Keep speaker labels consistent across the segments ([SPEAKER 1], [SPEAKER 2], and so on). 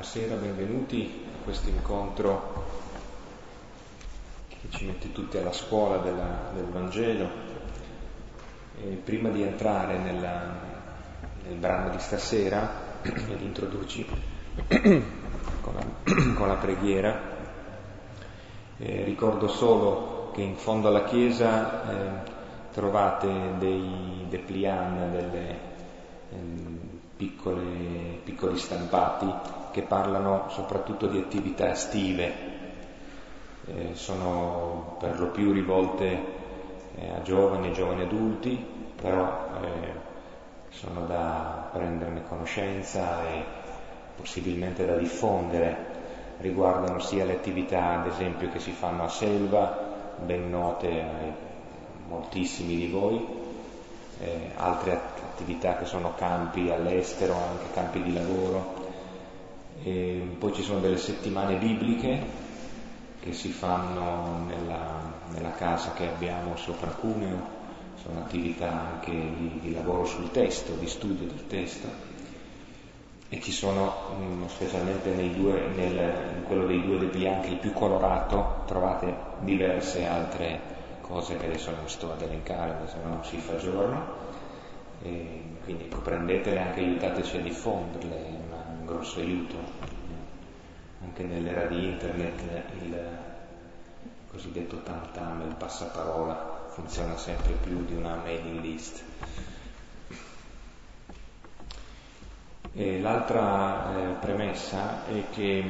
[SPEAKER 1] Buonasera, benvenuti a questo incontro che ci mette tutti alla scuola della, del Vangelo. E prima di entrare nella, nel brano di stasera, ed introdurci con la, con la preghiera, eh, ricordo solo che in fondo alla chiesa eh, trovate dei dépliant, delle eh, piccoli stampati che parlano soprattutto di attività estive, eh, sono per lo più rivolte eh, a giovani e giovani adulti, però eh, sono da prenderne conoscenza e possibilmente da diffondere, riguardano sia le attività ad esempio che si fanno a Selva, ben note a moltissimi di voi, eh, altre attività che sono campi all'estero, anche campi di lavoro, e poi ci sono delle settimane bibliche che si fanno nella, nella casa che abbiamo sopra Cuneo, sono attività anche di, di, lavoro sul testo, di studio del testo. E ci sono, mh, specialmente due, nel, in quello dei due del bianchi, il più colorato, trovate diverse altre cose che adesso non sto ad elencare, se no si fa giorno, e quindi ecco, prendetele anche aiutateci a diffonderle, grosso aiuto anche nell'era di internet il cosiddetto tam tam, il passaparola, funziona sempre più di una mailing list. E l'altra eh, premessa è che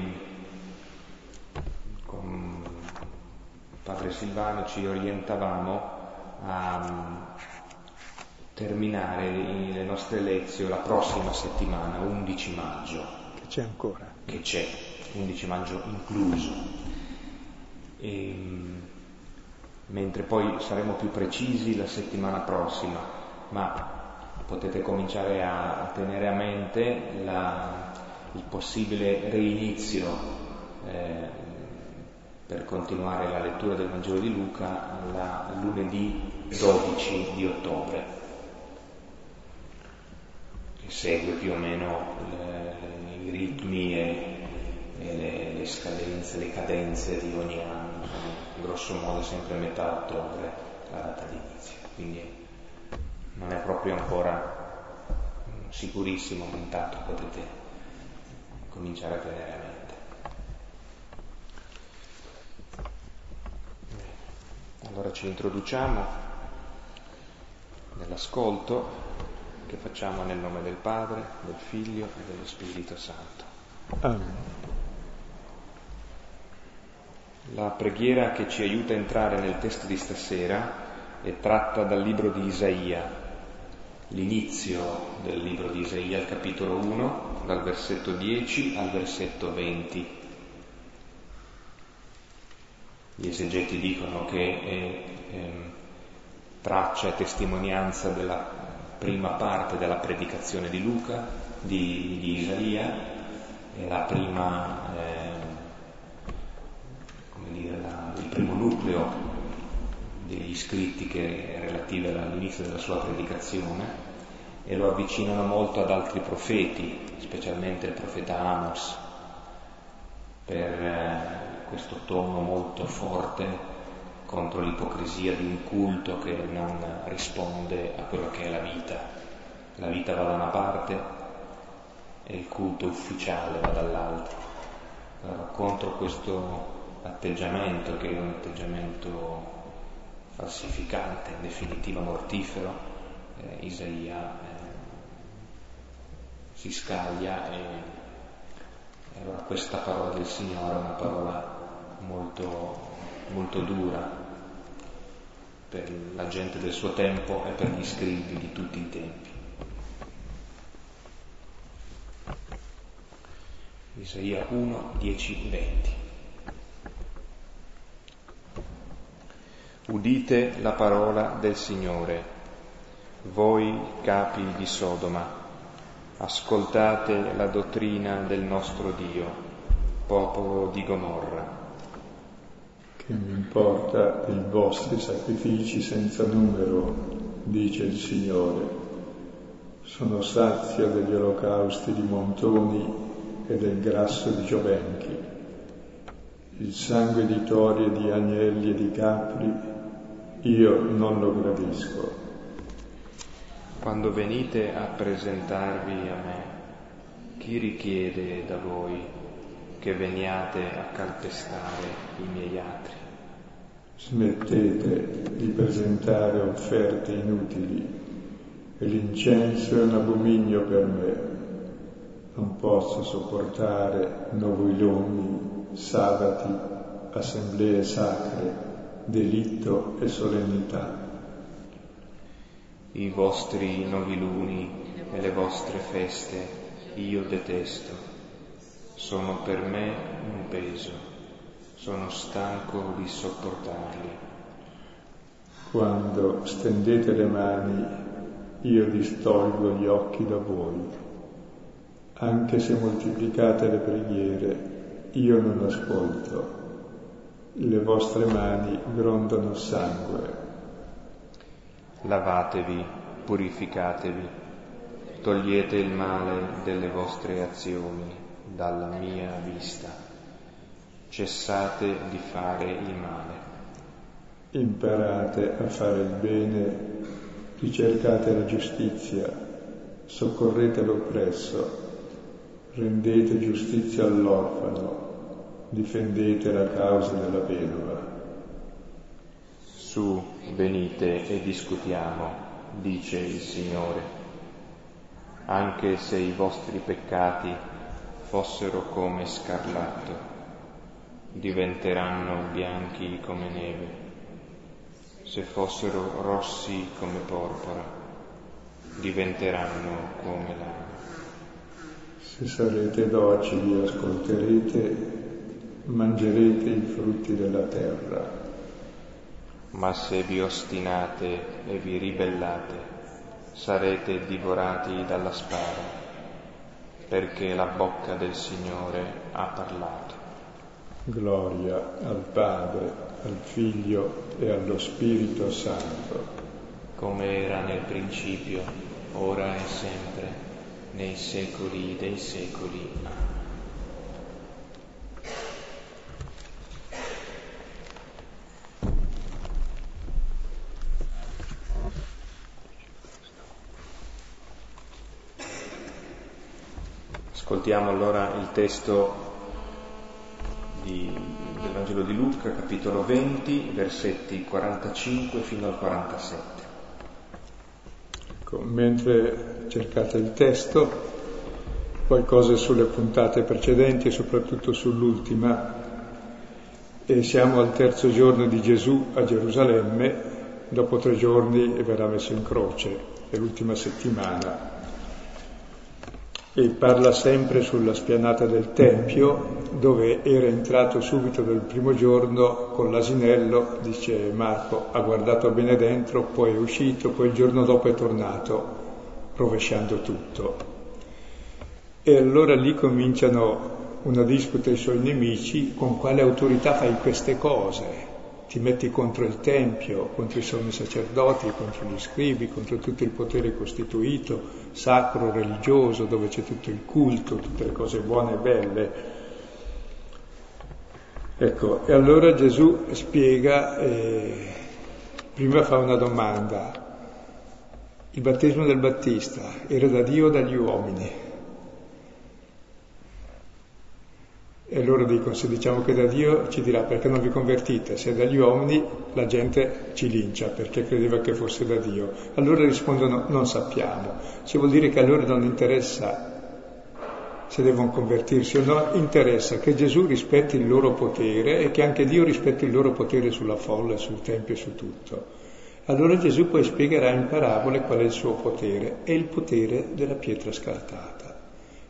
[SPEAKER 1] con padre Silvano ci orientavamo a terminare le nostre lezioni la prossima settimana, 11 maggio.
[SPEAKER 2] Che c'è ancora.
[SPEAKER 1] Che c'è, 11 maggio incluso. E, ehm, mentre poi saremo più precisi la settimana prossima, ma potete cominciare a, tenere a mente la, il possibile reinizio eh, per continuare la lettura del Vangelo di Luca la lunedì 12 di ottobre segue più o meno le, i ritmi e, e le, le, scadenze, le cadenze di ogni anno, sono grosso modo sempre a metà ottobre la data di inizio, quindi non è proprio ancora mm, sicurissimo, ma intanto potete cominciare a tenere a mente. Allora ci introduciamo nell'ascolto che facciamo nel nome del Padre, del Figlio e dello Spirito Santo.
[SPEAKER 2] Amen.
[SPEAKER 1] La preghiera che ci aiuta a entrare nel testo di stasera è tratta dal libro di Isaia, l'inizio del libro di Isaia, il capitolo 1, dal versetto 10 al versetto 20. Gli esegeti dicono che è ehm, traccia e testimonianza della prima parte della predicazione di Luca, di, di Isaia, è la prima, eh, dire, la, il primo nucleo degli scritti che è relativi all'inizio della sua predicazione e lo avvicinano molto ad altri profeti, specialmente il profeta Amos, per eh, questo tono molto forte contro l'ipocrisia di un culto che non risponde a quello che è la vita. La vita va da una parte e il culto ufficiale va dall'altra. Allora, contro questo atteggiamento, che è un atteggiamento falsificante, in definitiva mortifero, eh, Isaia eh, si scaglia e, e allora questa parola del Signore è una parola molto molto dura per la gente del suo tempo e per gli scribi di tutti i tempi. Isaia 1, 10, 20. Udite la parola del Signore, voi capi di Sodoma, ascoltate la dottrina del nostro Dio, popolo di Gomorra
[SPEAKER 3] che mi importa dei vostri sacrifici senza numero, dice il Signore. Sono sazio degli olocausti di montoni e del grasso di giovenchi, il sangue di tori e di agnelli e di capri, io non lo gradisco.
[SPEAKER 1] Quando venite a presentarvi a me, chi richiede da voi che veniate a calpestare i miei atri?
[SPEAKER 3] Smettete di presentare offerte inutili e l'incenso è un abominio per me. Non posso sopportare noviloni, sabati, assemblee sacre, delitto e solennità.
[SPEAKER 1] I vostri noviluni e le vostre feste io detesto. Sono per me un peso sono stanco di sopportarli.
[SPEAKER 3] Quando stendete le mani, io distolgo gli occhi da voi. Anche se moltiplicate le preghiere, io non ascolto. Le vostre mani grondano sangue.
[SPEAKER 1] Lavatevi, purificatevi, togliete il male delle vostre azioni dalla mia vista cessate di fare il male.
[SPEAKER 3] Imparate a fare il bene, ricercate la giustizia, soccorrete l'oppresso, rendete giustizia all'orfano, difendete la causa della vedova.
[SPEAKER 1] Su, venite e discutiamo, dice il Signore. Anche se i vostri peccati fossero come scarlatto, diventeranno bianchi come neve. Se fossero rossi come porpora, diventeranno come lana.
[SPEAKER 3] Se sarete docili, ascolterete, mangerete i frutti della terra.
[SPEAKER 1] Ma se vi ostinate e vi ribellate, sarete divorati dalla spada, perché la bocca del Signore ha parlato.
[SPEAKER 3] Gloria al Padre, al Figlio e allo Spirito Santo.
[SPEAKER 1] Come era nel principio, ora e sempre, nei secoli dei secoli. Ascoltiamo allora il testo di, del Vangelo di Luca, capitolo 20, versetti 45 fino al 47.
[SPEAKER 3] Ecco, mentre cercate il testo, qualcosa sulle puntate precedenti e soprattutto sull'ultima. E siamo al terzo giorno di Gesù a Gerusalemme, dopo tre giorni verrà messo in croce, è l'ultima settimana e parla sempre sulla spianata del Tempio dove era entrato subito dal primo giorno con l'asinello, dice Marco, ha guardato bene dentro, poi è uscito, poi il giorno dopo è tornato rovesciando tutto. E allora lì cominciano una disputa ai suoi nemici, con quale autorità fai queste cose? Ti metti contro il Tempio, contro i sommi sacerdoti, contro gli scribi, contro tutto il potere costituito, sacro, religioso, dove c'è tutto il culto, tutte le cose buone e belle. Ecco, e allora Gesù spiega, eh, prima fa una domanda, il battesimo del Battista era da Dio o dagli uomini? E loro dicono, se diciamo che da Dio ci dirà perché non vi convertite, se è dagli uomini la gente ci lincia perché credeva che fosse da Dio. Allora rispondono, non sappiamo. Ci vuol dire che a loro non interessa se devono convertirsi o no, interessa che Gesù rispetti il loro potere e che anche Dio rispetti il loro potere sulla folla, sul Tempio e su tutto. Allora Gesù poi spiegherà in parabole qual è il suo potere, è il potere della pietra scartata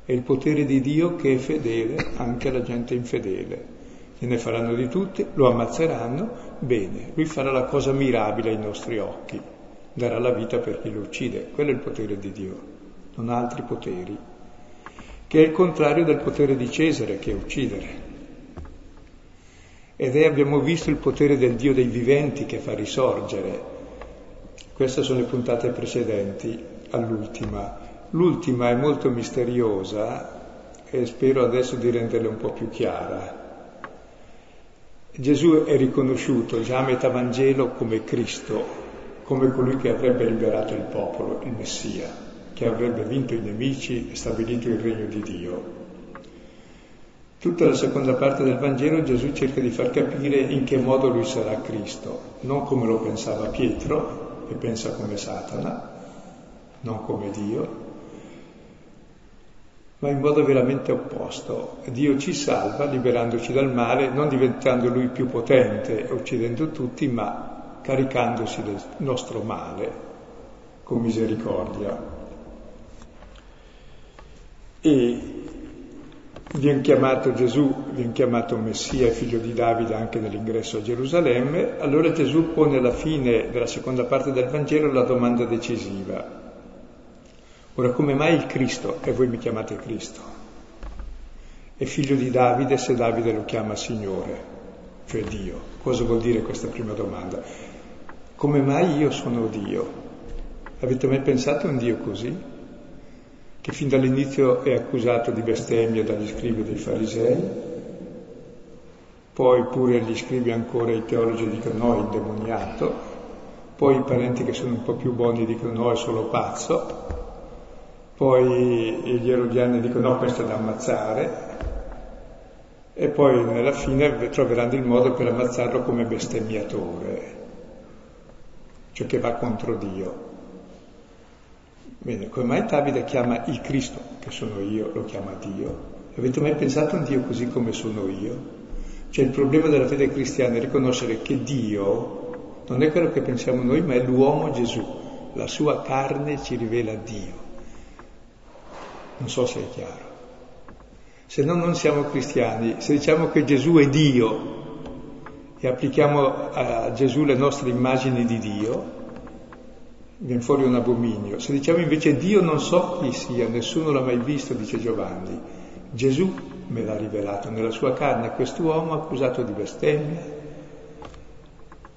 [SPEAKER 3] è il potere di Dio che è fedele anche alla gente infedele. Gliene faranno di tutti, lo ammazzeranno, bene, lui farà la cosa mirabile ai nostri occhi, darà la vita per chi lo uccide, quello è il potere di Dio, non ha altri poteri, che è il contrario del potere di Cesare, che è uccidere. Ed è, abbiamo visto, il potere del Dio dei viventi che fa risorgere. Queste sono le puntate precedenti all'ultima. L'ultima è molto misteriosa e spero adesso di renderla un po' più chiara. Gesù è riconosciuto già a metà Vangelo come Cristo, come colui che avrebbe liberato il popolo, il Messia, che avrebbe vinto i nemici e stabilito il regno di Dio. Tutta la seconda parte del Vangelo Gesù cerca di far capire in che modo lui sarà Cristo, non come lo pensava Pietro, che pensa come Satana, non come Dio, ma in modo veramente opposto. Dio ci salva liberandoci dal male, non diventando lui più potente, uccidendo tutti, ma caricandosi del nostro male con misericordia. E Viene chiamato Gesù, viene chiamato Messia, figlio di Davide anche nell'ingresso a Gerusalemme, allora Gesù pone alla fine della seconda parte del Vangelo la domanda decisiva. Ora, come mai il Cristo, e voi mi chiamate Cristo, è figlio di Davide se Davide lo chiama Signore, cioè Dio? Cosa vuol dire questa prima domanda? Come mai io sono Dio? Avete mai pensato a un Dio così? che fin dall'inizio è accusato di bestemmia dagli scribi dei farisei, poi pure gli scribi ancora i teologi dicono no, è indemoniato, poi i parenti che sono un po' più buoni dicono no, è solo pazzo, poi gli erodiani dicono no, questo è da ammazzare, e poi nella fine troveranno il modo per ammazzarlo come bestemmiatore, cioè che va contro Dio. Bene, come mai Davide chiama il Cristo, che sono io, lo chiama Dio? Avete mai pensato a un Dio così come sono io? Cioè il problema della fede cristiana è riconoscere che Dio non è quello che pensiamo noi, ma è l'uomo Gesù. La sua carne ci rivela Dio. Non so se è chiaro. Se no non siamo cristiani. Se diciamo che Gesù è Dio e applichiamo a Gesù le nostre immagini di Dio, viene fuori un abominio. Se diciamo invece Dio non so chi sia, nessuno l'ha mai visto, dice Giovanni, Gesù me l'ha rivelato nella sua carne, quest'uomo accusato di bestemmia,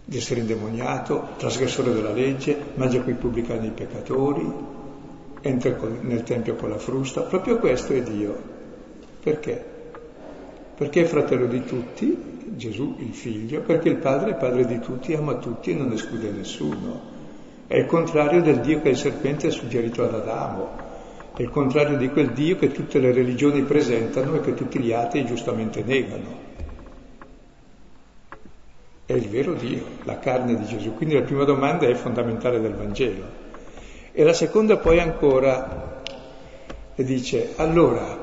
[SPEAKER 3] di essere indemoniato, trasgressore della legge, mangia con i pubblicani i peccatori, entra nel Tempio con la frusta, proprio questo è Dio. Perché? Perché è fratello di tutti, Gesù il figlio, perché il Padre è padre di tutti, ama tutti e non esclude nessuno. È il contrario del Dio che il serpente ha suggerito ad Adamo, è il contrario di quel Dio che tutte le religioni presentano e che tutti gli atei giustamente negano. È il vero Dio, la carne di Gesù. Quindi la prima domanda è fondamentale del Vangelo. E la seconda poi ancora dice, allora,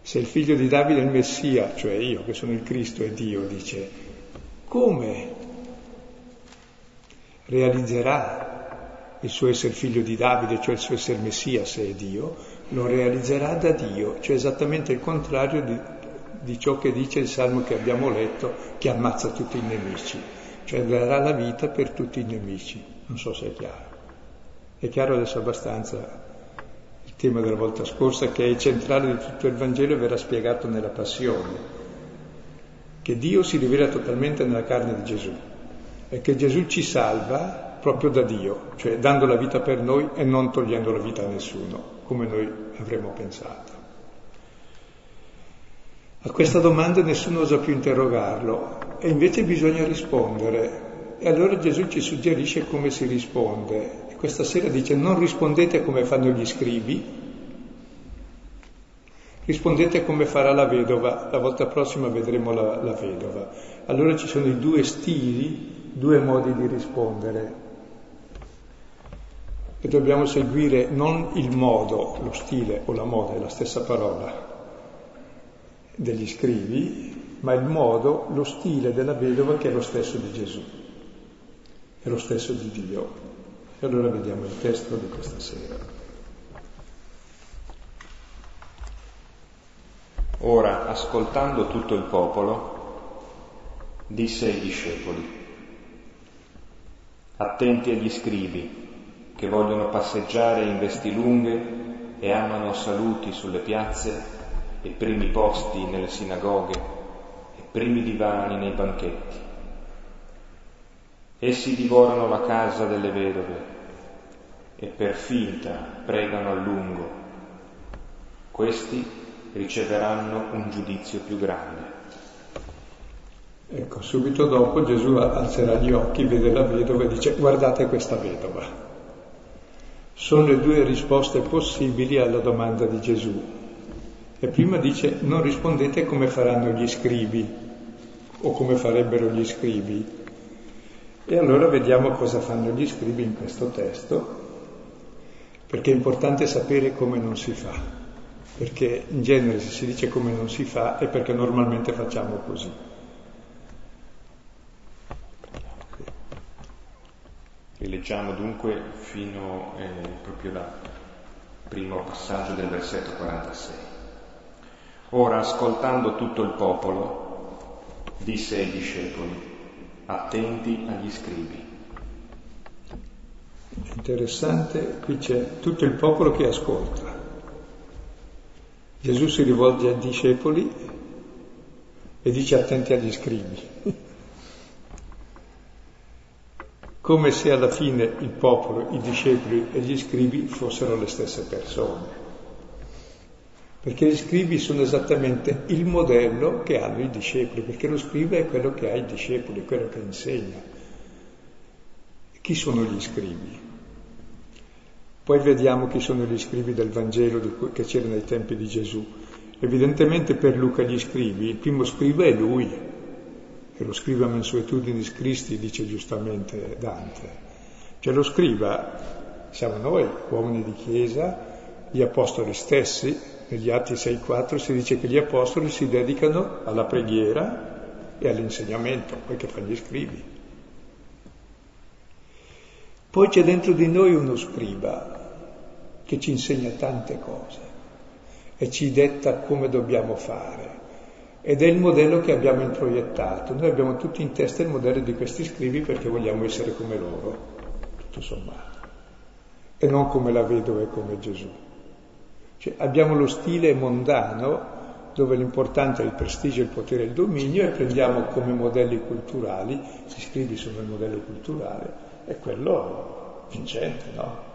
[SPEAKER 3] se il figlio di Davide è il Messia, cioè io che sono il Cristo e Dio, dice, come realizzerà il suo essere figlio di Davide, cioè il suo essere Messia, se è Dio, lo realizzerà da Dio, cioè esattamente il contrario di, di ciò che dice il salmo che abbiamo letto, che ammazza tutti i nemici, cioè darà la vita per tutti i nemici. Non so se è chiaro. È chiaro adesso abbastanza il tema della volta scorsa, che è centrale di tutto il Vangelo e verrà spiegato nella passione, che Dio si rivela totalmente nella carne di Gesù è che Gesù ci salva proprio da Dio, cioè dando la vita per noi e non togliendo la vita a nessuno, come noi avremmo pensato. A questa domanda nessuno osa più interrogarlo e invece bisogna rispondere. E allora Gesù ci suggerisce come si risponde. Questa sera dice non rispondete come fanno gli scrivi, rispondete come farà la vedova, la volta prossima vedremo la, la vedova. Allora ci sono i due stili due modi di rispondere e dobbiamo seguire non il modo, lo stile o la moda, è la stessa parola degli scrivi, ma il modo, lo stile della vedova che è lo stesso di Gesù, è lo stesso di Dio. E allora vediamo il testo di questa sera.
[SPEAKER 1] Ora, ascoltando tutto il popolo, disse ai discepoli, attenti agli scribi che vogliono passeggiare in vesti lunghe e amano saluti sulle piazze e primi posti nelle sinagoghe e primi divani nei banchetti. Essi divorano la casa delle vedove e per finta pregano a lungo. questi riceveranno un giudizio più grande.
[SPEAKER 3] Ecco, subito dopo Gesù alzerà gli occhi, vede la vedova e dice guardate questa vedova. Sono le due risposte possibili alla domanda di Gesù. E prima dice non rispondete come faranno gli scribi o come farebbero gli scribi. E allora vediamo cosa fanno gli scribi in questo testo, perché è importante sapere come non si fa, perché in genere se si dice come non si fa è perché normalmente facciamo così.
[SPEAKER 1] Rileggiamo dunque fino eh, proprio al primo passaggio del versetto 46. Ora, ascoltando tutto il popolo, disse ai discepoli, attenti agli scribi.
[SPEAKER 3] Interessante, qui c'è tutto il popolo che ascolta. Gesù si rivolge ai discepoli e dice attenti agli scribi. come se alla fine il popolo, i discepoli e gli scribi fossero le stesse persone. Perché gli scribi sono esattamente il modello che hanno i discepoli, perché lo scribe è quello che ha i discepoli, quello che insegna. Chi sono gli scribi? Poi vediamo chi sono gli scribi del Vangelo che c'erano ai tempi di Gesù. Evidentemente per Luca gli scribi, il primo scriba è lui, che lo scriva mensuetudinis Christi, dice giustamente Dante. Cioè lo scriva siamo noi, uomini di Chiesa, gli apostoli stessi, negli Atti 6.4 si dice che gli apostoli si dedicano alla preghiera e all'insegnamento, poi che fanno gli scrivi. Poi c'è dentro di noi uno scriba che ci insegna tante cose e ci detta come dobbiamo fare ed è il modello che abbiamo introiettato. Noi abbiamo tutti in testa il modello di questi scrivi perché vogliamo essere come loro, tutto sommato, e non come la vedova e come Gesù. Cioè, abbiamo lo stile mondano dove l'importante è il prestigio, il potere e il dominio e prendiamo come modelli culturali, gli scrivi il modello culturale, è quello vincente, no?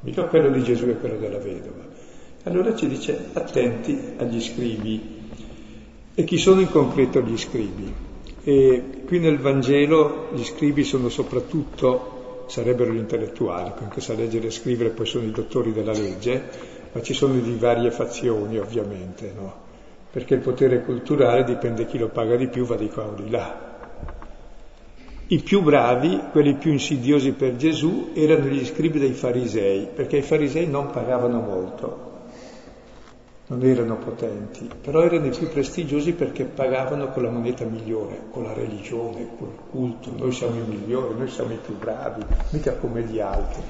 [SPEAKER 3] Mica quello di Gesù e quello della vedova. Allora ci dice attenti agli scrivi, e chi sono in concreto gli scribi? E qui nel Vangelo gli scribi sono soprattutto, sarebbero gli intellettuali, che sa leggere e scrivere, poi sono i dottori della legge, ma ci sono di varie fazioni ovviamente, no? Perché il potere culturale dipende chi lo paga di più, va di qua o di là. I più bravi, quelli più insidiosi per Gesù, erano gli scribi dei farisei, perché i farisei non pagavano molto, non erano potenti, però erano i più prestigiosi perché pagavano con la moneta migliore, con la religione, col culto. Noi siamo i migliori, noi siamo i più bravi, mica come gli altri,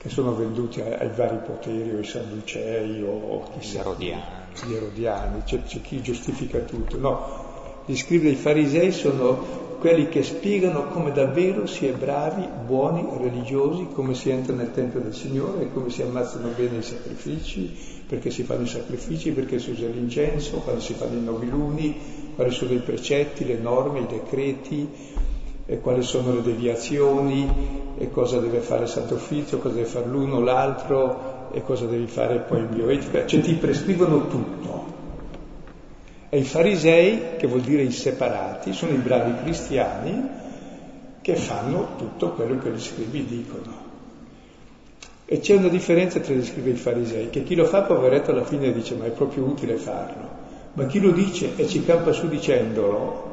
[SPEAKER 3] che sono venduti ai, ai vari poteri, o i Sadducei, o
[SPEAKER 1] chissà. Gli Erodiani.
[SPEAKER 3] Gli Erodiani, c'è, c'è chi giustifica tutto. No, gli scrivi dei farisei sono quelli che spiegano come davvero si è bravi, buoni, religiosi, come si entra nel Tempio del Signore, come si ammazzano bene i sacrifici, perché si fanno i sacrifici, perché si usa l'incenso, quando si fanno i noviluni, quali sono i precetti, le norme, i decreti, e quali sono le deviazioni, e cosa deve fare il Santo Uffizio, cosa deve fare l'uno o l'altro, e cosa devi fare poi in bioetica, cioè ti prescrivono tutto. E i farisei, che vuol dire i separati, sono i bravi cristiani che fanno tutto quello che gli scrivi dicono. E c'è una differenza tra gli scrivi e i farisei, che chi lo fa poveretto alla fine dice ma è proprio utile farlo, ma chi lo dice e ci campa su dicendolo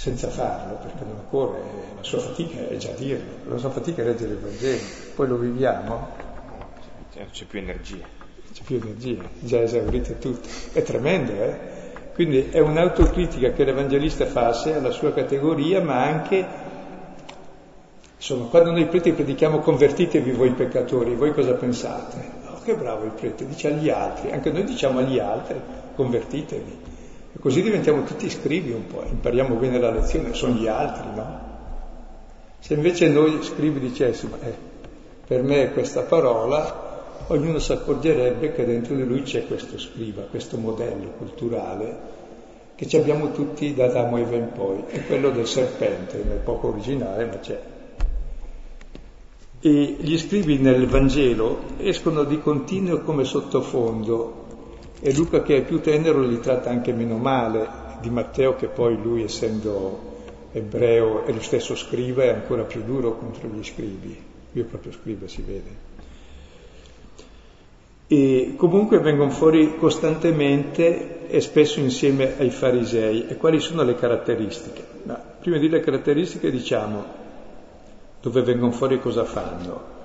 [SPEAKER 3] senza farlo, perché non occorre, la sua fatica è già dirlo, la sua fatica è leggere il Vangelo, poi lo viviamo.
[SPEAKER 1] C'è più energia.
[SPEAKER 3] C'è più energia, già esaurite tutto. È tremendo, eh? Quindi è un'autocritica che l'Evangelista fa sé, alla sua categoria, ma anche Insomma, quando noi preti predichiamo convertitevi voi peccatori, voi cosa pensate? Oh, che bravo il prete, dice agli altri, anche noi diciamo agli altri, convertitevi. E così diventiamo tutti scrivi un po', impariamo bene la lezione, sono gli altri, no? Se invece noi scrivi dicessimo, eh, per me è questa parola, ognuno si accorgerebbe che dentro di lui c'è questo scriva, questo modello culturale che ci abbiamo tutti da Adamo e Eva poi, è quello del serpente, nel poco originale, ma c'è. E gli scrivi nel Vangelo escono di continuo come sottofondo e Luca che è più tenero li tratta anche meno male di Matteo che poi lui essendo ebreo e lo stesso scriva è ancora più duro contro gli scrivi. Lui proprio scriva, si vede. E comunque vengono fuori costantemente e spesso insieme ai farisei. E quali sono le caratteristiche? Ma prima di le caratteristiche diciamo dove vengono fuori e cosa fanno.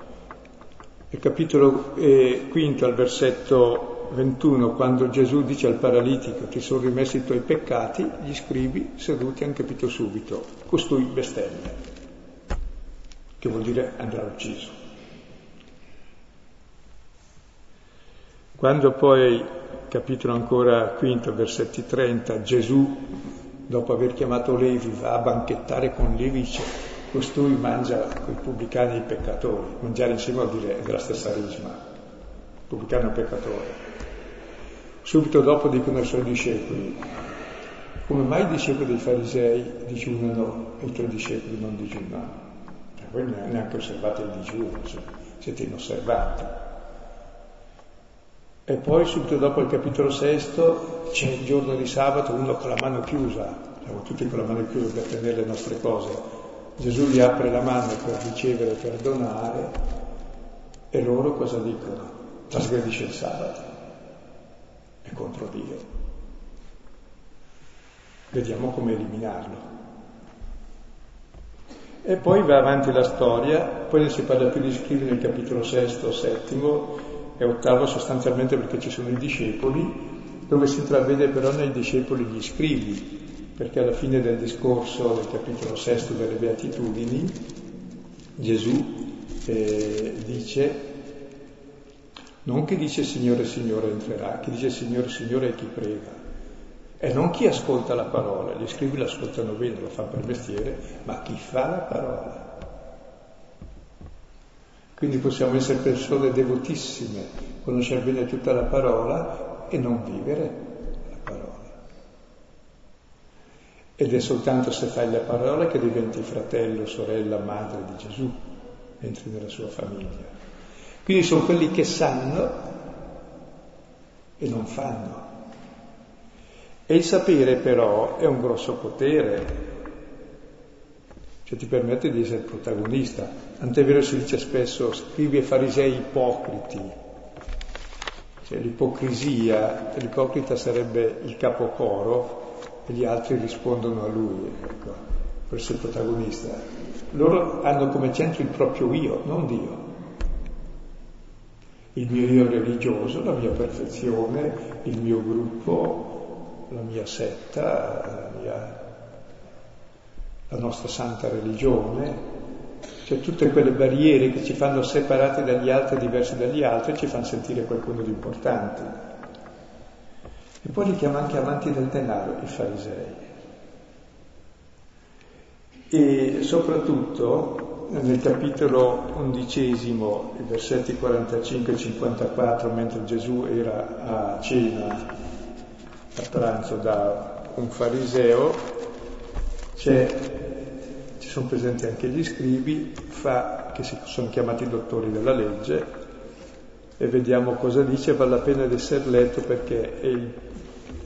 [SPEAKER 3] Il capitolo eh, quinto al versetto 21, quando Gesù dice al paralitico ti sono rimessi i tuoi peccati, gli scrivi seduti hanno capito subito, costui bestemmia, che vuol dire andrà ucciso. Quando poi, capitolo ancora quinto, versetti 30, Gesù, dopo aver chiamato Levi, va a banchettare con Levi, dice costui mangia con i pubblicani e i peccatori. Mangiare insieme vuol dire della stessa risma, pubblicano e peccatore. Subito dopo dicono ai suoi discepoli, come mai i discepoli dei farisei digiunano e i tuoi discepoli non digiunano? E voi neanche osservate il digiuno, siete inosservanti. E poi subito dopo il capitolo sesto c'è il giorno di sabato, uno con la mano chiusa, siamo tutti con la mano chiusa per tenere le nostre cose, Gesù gli apre la mano per ricevere e perdonare e loro cosa dicono? Trasgredisce il sabato, è contro Dio. Vediamo come eliminarlo. E poi va avanti la storia, poi ne si parla più di scrivere nel capitolo sesto, settimo e ottavo sostanzialmente perché ci sono i discepoli, dove si intravede però nei discepoli gli scrivi, perché alla fine del discorso del capitolo sesto delle Beatitudini Gesù eh, dice, non chi dice Signore, Signore entrerà, chi dice Signore, Signore è chi prega. E non chi ascolta la parola, gli scrivi l'ascoltano bene, lo fa per mestiere, ma chi fa la parola. Quindi possiamo essere persone devotissime, conoscere bene tutta la parola e non vivere Ed è soltanto se fai la parola che diventi fratello, sorella, madre di Gesù, entri nella sua famiglia. Quindi sono quelli che sanno e non fanno. E il sapere però è un grosso potere, cioè ti permette di essere protagonista. Tant'è vero si dice spesso, scrivi ai farisei ipocriti, cioè l'ipocrisia, l'ipocrita sarebbe il capocoro, e gli altri rispondono a lui, ecco, per essere protagonista. Loro hanno come centro il proprio io, non Dio. Il mio io religioso, la mia perfezione, il mio gruppo, la mia setta, la, mia, la nostra santa religione, cioè tutte quelle barriere che ci fanno separati dagli altri, diversi dagli altri, ci fanno sentire qualcuno di importante. E poi li chiama anche amanti del denaro, i farisei. E soprattutto nel capitolo undicesimo, i versetti 45 e 54, mentre Gesù era a cena, a pranzo da un fariseo, ci sono presenti anche gli scribi, fa, che sono chiamati dottori della legge, e vediamo cosa dice, vale la pena di essere letto perché è il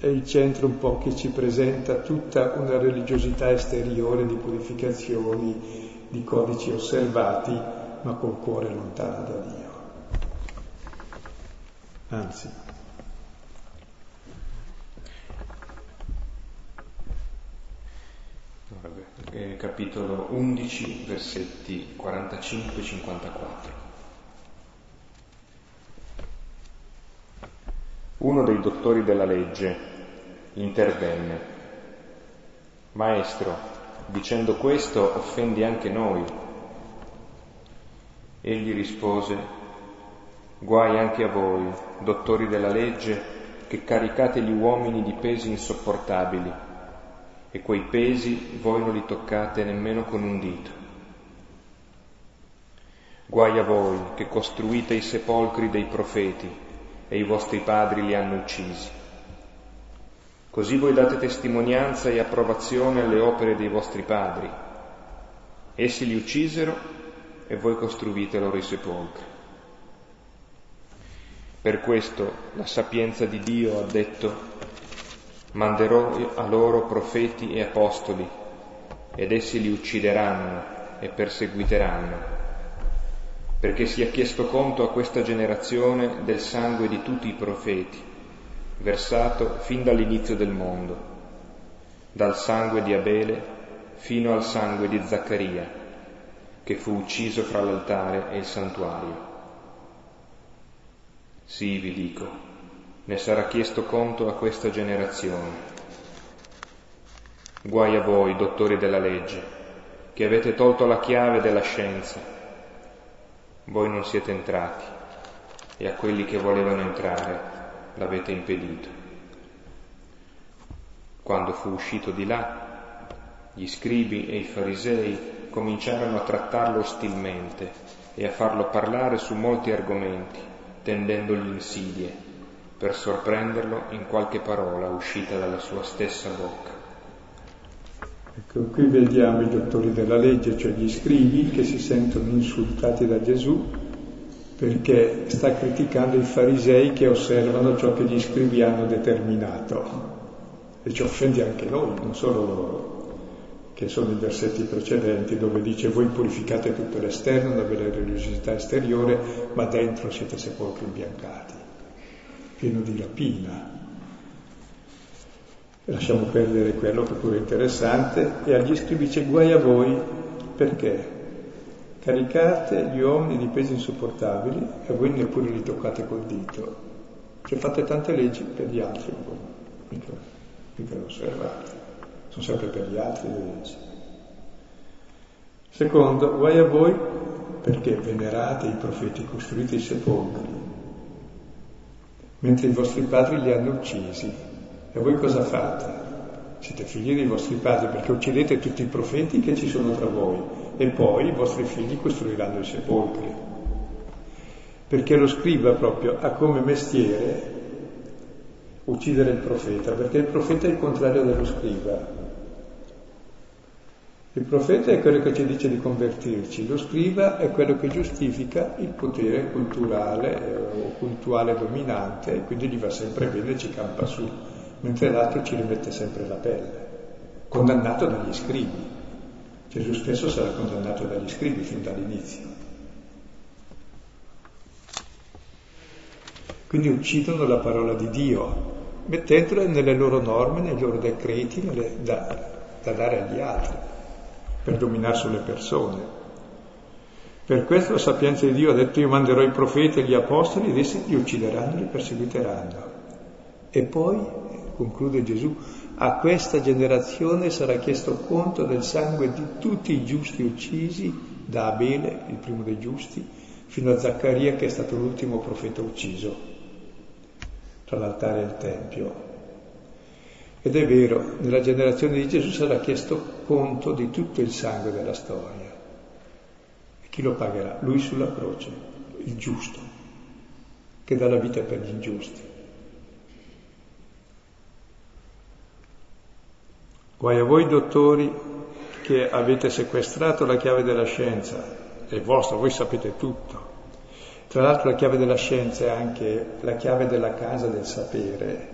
[SPEAKER 3] è il centro un po' che ci presenta tutta una religiosità esteriore di purificazioni, di codici osservati, ma col cuore lontano da Dio. Anzi,
[SPEAKER 1] eh, capitolo 11, versetti 45-54. Uno dei dottori della legge intervenne. Maestro, dicendo questo offendi anche noi. Egli rispose, guai anche a voi, dottori della legge, che caricate gli uomini di pesi insopportabili, e quei pesi voi non li toccate nemmeno con un dito. Guai a voi che costruite i sepolcri dei profeti e i vostri padri li hanno uccisi. Così voi date testimonianza e approvazione alle opere dei vostri padri. Essi li uccisero e voi costruite loro i sepolcri. Per questo la sapienza di Dio ha detto, manderò a loro profeti e apostoli, ed essi li uccideranno e perseguiteranno, perché sia chiesto conto a questa generazione del sangue di tutti i profeti, versato fin dall'inizio del mondo, dal sangue di Abele fino al sangue di Zaccaria, che fu ucciso fra l'altare e il santuario. Sì, vi dico, ne sarà chiesto conto a questa generazione. Guai a voi, dottori della legge, che avete tolto la chiave della scienza. Voi non siete entrati e a quelli che volevano entrare l'avete impedito. Quando fu uscito di là, gli scribi e i farisei cominciarono a trattarlo ostilmente e a farlo parlare su molti argomenti, tendendogli insidie, per sorprenderlo in qualche parola uscita dalla sua stessa bocca.
[SPEAKER 3] Ecco, qui vediamo i dottori della legge, cioè gli scribi, che si sentono insultati da Gesù perché sta criticando i farisei che osservano ciò che gli scribi hanno determinato. E ci offende anche noi, non solo loro che sono i versetti precedenti dove dice voi purificate tutto l'esterno da bella religiosità esteriore, ma dentro siete sepolcri imbiancati, pieno di rapina. Lasciamo perdere quello che pure è interessante e agli scrivi dice guai a voi perché caricate gli uomini di pesi insopportabili e voi neppure li toccate col dito. Cioè fate tante leggi per gli altri, mica, mica lo osservate sono sempre per gli altri le leggi. Secondo, guai a voi perché venerate i profeti, costruite i sepolcri, mentre i vostri padri li hanno uccisi. E voi cosa fate? Siete figli dei vostri padri perché uccidete tutti i profeti che ci sono tra voi e poi i vostri figli costruiranno i sepolcri. Perché lo scriba proprio ha come mestiere uccidere il profeta, perché il profeta è il contrario dello scriba. Il profeta è quello che ci dice di convertirci, lo scriba è quello che giustifica il potere culturale eh, o cultuale dominante e quindi gli va sempre bene e ci campa su, mentre l'altro ci rimette sempre la pelle, condannato dagli scribi. Gesù stesso sarà condannato dagli scribi fin dall'inizio. Quindi uccidono la parola di Dio, mettendola nelle loro norme, nei loro decreti nelle, da, da dare agli altri per dominare sulle persone. Per questo la sapienza di Dio ha detto io manderò i profeti e gli apostoli ed essi li uccideranno e li perseguiteranno. E poi, conclude Gesù, a questa generazione sarà chiesto conto del sangue di tutti i giusti uccisi, da Abele, il primo dei giusti, fino a Zaccaria che è stato l'ultimo profeta ucciso tra l'altare e il Tempio. Ed è vero, nella generazione di Gesù sarà chiesto conto di tutto il sangue della storia. E chi lo pagherà? Lui sulla croce, il giusto, che dà la vita per gli ingiusti. Guai a voi dottori che avete sequestrato la chiave della scienza, è vostra, voi sapete tutto. Tra l'altro la chiave della scienza è anche la chiave della casa del sapere,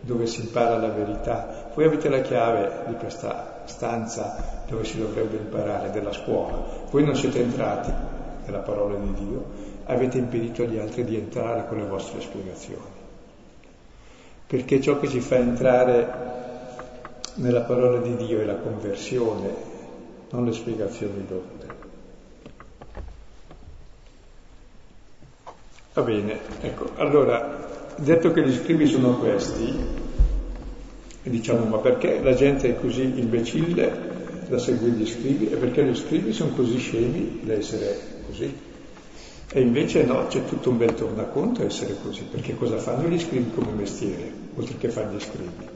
[SPEAKER 3] dove si impara la verità. Voi avete la chiave di questa stanza dove si dovrebbe imparare, della scuola. Voi non siete entrati nella parola di Dio, avete impedito agli altri di entrare con le vostre spiegazioni. Perché ciò che ci fa entrare nella parola di Dio è la conversione, non le spiegazioni dotte. Va bene, ecco, allora detto che gli scrivi sono questi, diciamo ma perché la gente è così imbecille da seguire gli scrivi e perché gli scrivi sono così scemi da essere così? E invece no, c'è tutto un bel tornaconto a essere così, perché cosa fanno gli scrivi come mestiere, oltre che fare gli scrivi?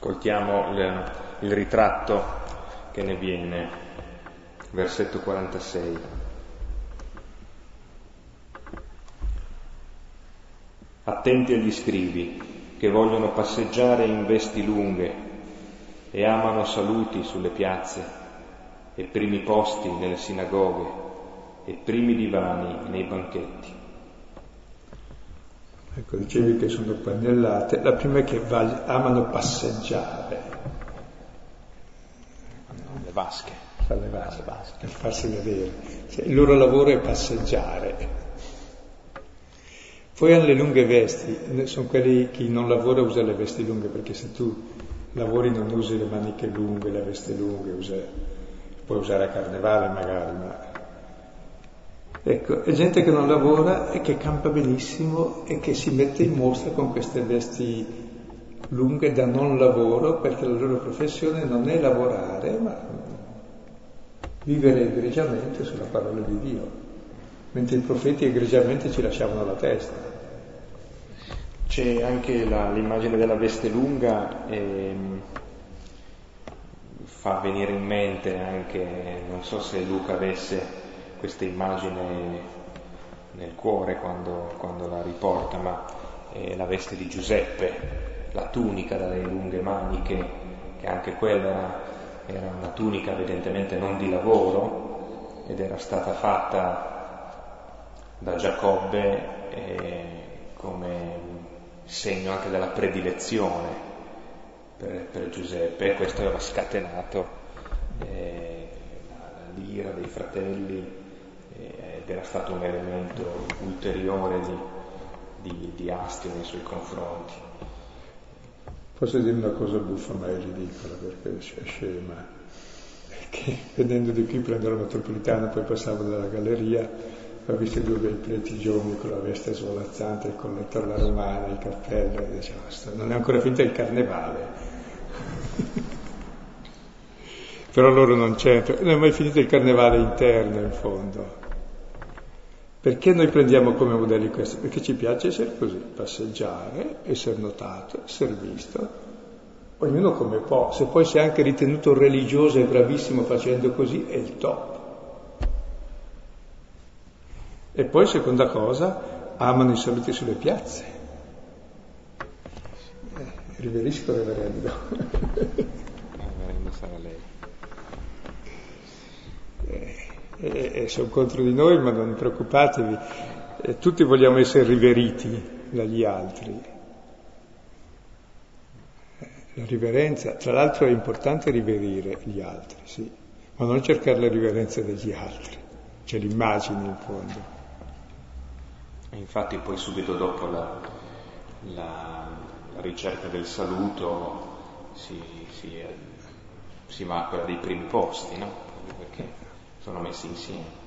[SPEAKER 1] Ascoltiamo il, il ritratto che ne viene, versetto 46. Attenti agli scrivi che vogliono passeggiare in vesti lunghe e amano saluti sulle piazze e primi posti nelle sinagoghe e primi divani nei banchetti.
[SPEAKER 3] Ecco, dicevi che sono pannellate. La prima è che amano passeggiare.
[SPEAKER 1] Le vasche.
[SPEAKER 3] Fare le vasche, vasche. per farsi vedere. Cioè, il loro lavoro è passeggiare. Poi hanno le lunghe vesti, sono quelli chi non lavora usa le vesti lunghe, perché se tu lavori non usi le maniche lunghe, le vesti lunghe, usa, puoi usare a carnevale magari, ma... Ecco, è gente che non lavora e che campa benissimo e che si mette in mostra con queste vesti lunghe da non lavoro, perché la loro professione non è lavorare, ma vivere egregiamente sulla parola di Dio mentre i profeti egregiamente ci lasciavano la testa.
[SPEAKER 1] C'è anche la, l'immagine della veste lunga e fa venire in mente anche, non so se Luca avesse questa immagine nel cuore quando, quando la riporta, ma è la veste di Giuseppe, la tunica dalle lunghe maniche, che anche quella era, era una tunica evidentemente non di lavoro ed era stata fatta da Giacobbe eh, come segno anche della predilezione per, per Giuseppe e questo aveva scatenato eh, l'ira dei fratelli eh, ed era stato un elemento ulteriore di, di, di astio nei suoi confronti.
[SPEAKER 3] Posso dire una cosa buffa ma è ridicola perché è scema, che vedendo di qui prendo la metropolitana, poi passavo dalla galleria ho visto due bei preti giovani con la veste svolazzante, il colletto alla romana, il cappello, e dicevo, non è ancora finito il carnevale. Però loro non c'entrano, non è mai finito il carnevale interno in fondo. Perché noi prendiamo come modelli questo? Perché ci piace essere così, passeggiare, essere notato, essere visto, ognuno come può. Se poi sei anche ritenuto religioso e bravissimo facendo così, è il top. E poi, seconda cosa, amano i saluti sulle piazze. Eh, riverisco reverendo.
[SPEAKER 1] Reverendo sarà lei.
[SPEAKER 3] Eh, eh, eh, sono contro di noi, ma non preoccupatevi, eh, tutti vogliamo essere riveriti dagli altri. La riverenza, tra l'altro è importante riverire gli altri, sì, ma non cercare la riverenza degli altri, c'è l'immagine in fondo.
[SPEAKER 1] E infatti poi subito dopo la, la, la ricerca del saluto si, si, si, va a quella dei primi posti, no? Perché sono messi insieme.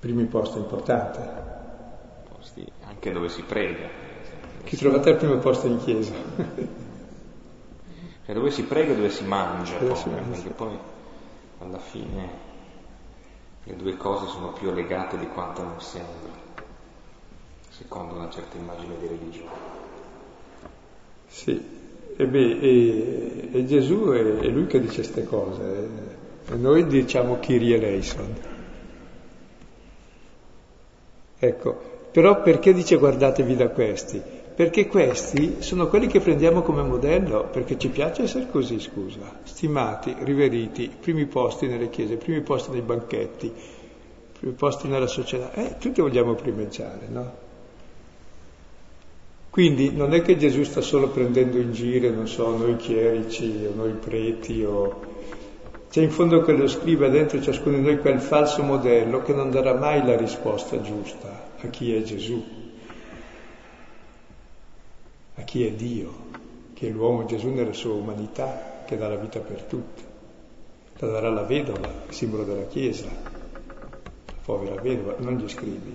[SPEAKER 3] Primi posti importanti.
[SPEAKER 1] Posti anche dove si prega.
[SPEAKER 3] Chi trovate al primo posto in chiesa?
[SPEAKER 1] Cioè dove si prega e dove si mangia, poi, si mangia. perché poi alla fine le due cose sono più legate di quanto non sembra, secondo una certa immagine di religione.
[SPEAKER 3] Sì, e, beh, e, e Gesù è, è, lui che dice queste cose, e noi diciamo Kyrie eleison. Ecco, però perché dice guardatevi da questi? Perché questi sono quelli che prendiamo come modello, perché ci piace essere così, scusa, stimati, riveriti, primi posti nelle chiese, primi posti nei banchetti, primi posti nella società. Eh, tutti vogliamo primeggiare, no? Quindi non è che Gesù sta solo prendendo in giro, non so, noi chierici o noi preti o... C'è in fondo che lo scrive dentro ciascuno di noi quel falso modello che non darà mai la risposta giusta a chi è Gesù a chi è Dio, che è l'uomo Gesù nella sua umanità, che dà la vita per tutti. La darà la vedova, simbolo della Chiesa, la povera vedova, non gli scrivi.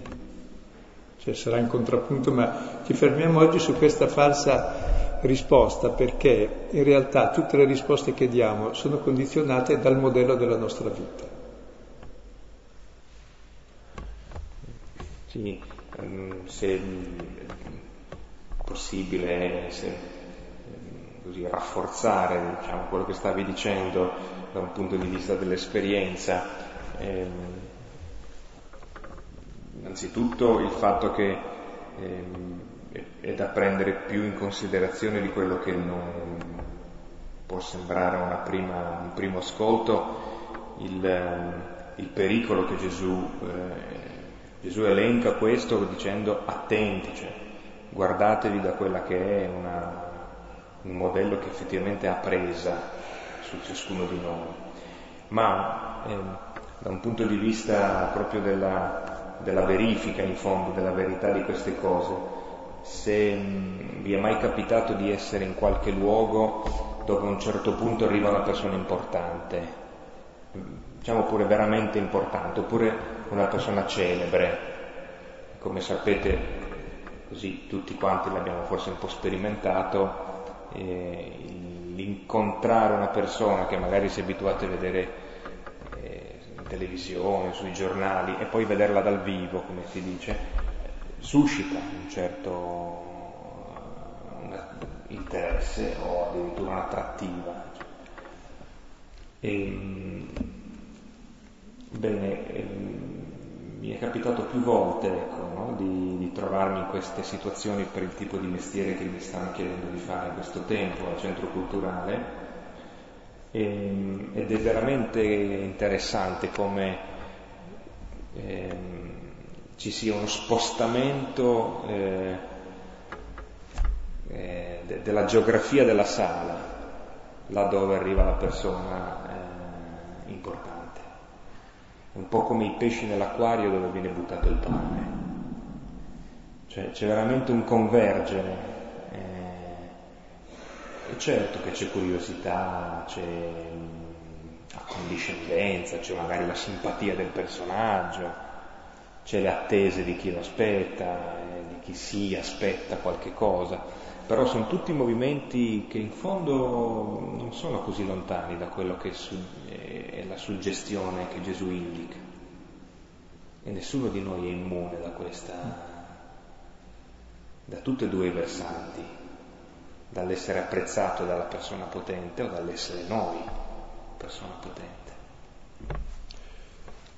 [SPEAKER 3] Cioè sarà in contrappunto, ma ci fermiamo oggi su questa falsa risposta perché in realtà tutte le risposte che diamo sono condizionate dal modello della nostra vita.
[SPEAKER 1] Sì, ehm, se possibile se, ehm, così, rafforzare diciamo, quello che stavi dicendo da un punto di vista dell'esperienza. Innanzitutto il fatto che è da prendere più in considerazione di quello che non, può sembrare prima, un primo ascolto il, il pericolo che Gesù, eh, Gesù elenca questo dicendo attenti, cioè, guardatevi da quella che è una, un modello che effettivamente ha presa su ciascuno di noi. Ma eh, da un punto di vista proprio della, della verifica, in fondo, della verità di queste cose, se vi è mai capitato di essere in qualche luogo dove a un certo punto arriva una persona importante, diciamo pure veramente importante, oppure una persona celebre, come sapete così tutti quanti l'abbiamo forse un po' sperimentato, eh, l'incontrare una persona che magari si è abituato a vedere eh, in televisione, sui giornali e poi vederla dal vivo, come si dice, suscita un certo un interesse o addirittura un'attrattiva. E, bene, mi è capitato più volte ecco, no, di, di, trovarmi in queste situazioni per il tipo di mestiere che mi stanno chiedendo di fare in questo tempo al centro culturale e, ed è veramente interessante come eh, ci sia uno spostamento eh, eh, de, della geografia della sala là dove arriva la persona eh, importante un po' come i pesci nell'acquario dove viene buttato il pane. Cioè c'è veramente un convergere. Eh, e certo che c'è curiosità, c'è accondiscendenza, c'è magari la simpatia del personaggio, c'è le attese di chi lo aspetta, eh, di chi si aspetta qualche cosa, però sono tutti movimenti che in fondo non sono così lontani da quello che è la suggestione che Gesù indica. E nessuno di noi è immune da questa, da tutti e due i versanti, dall'essere apprezzato dalla persona potente o dall'essere noi persona potente.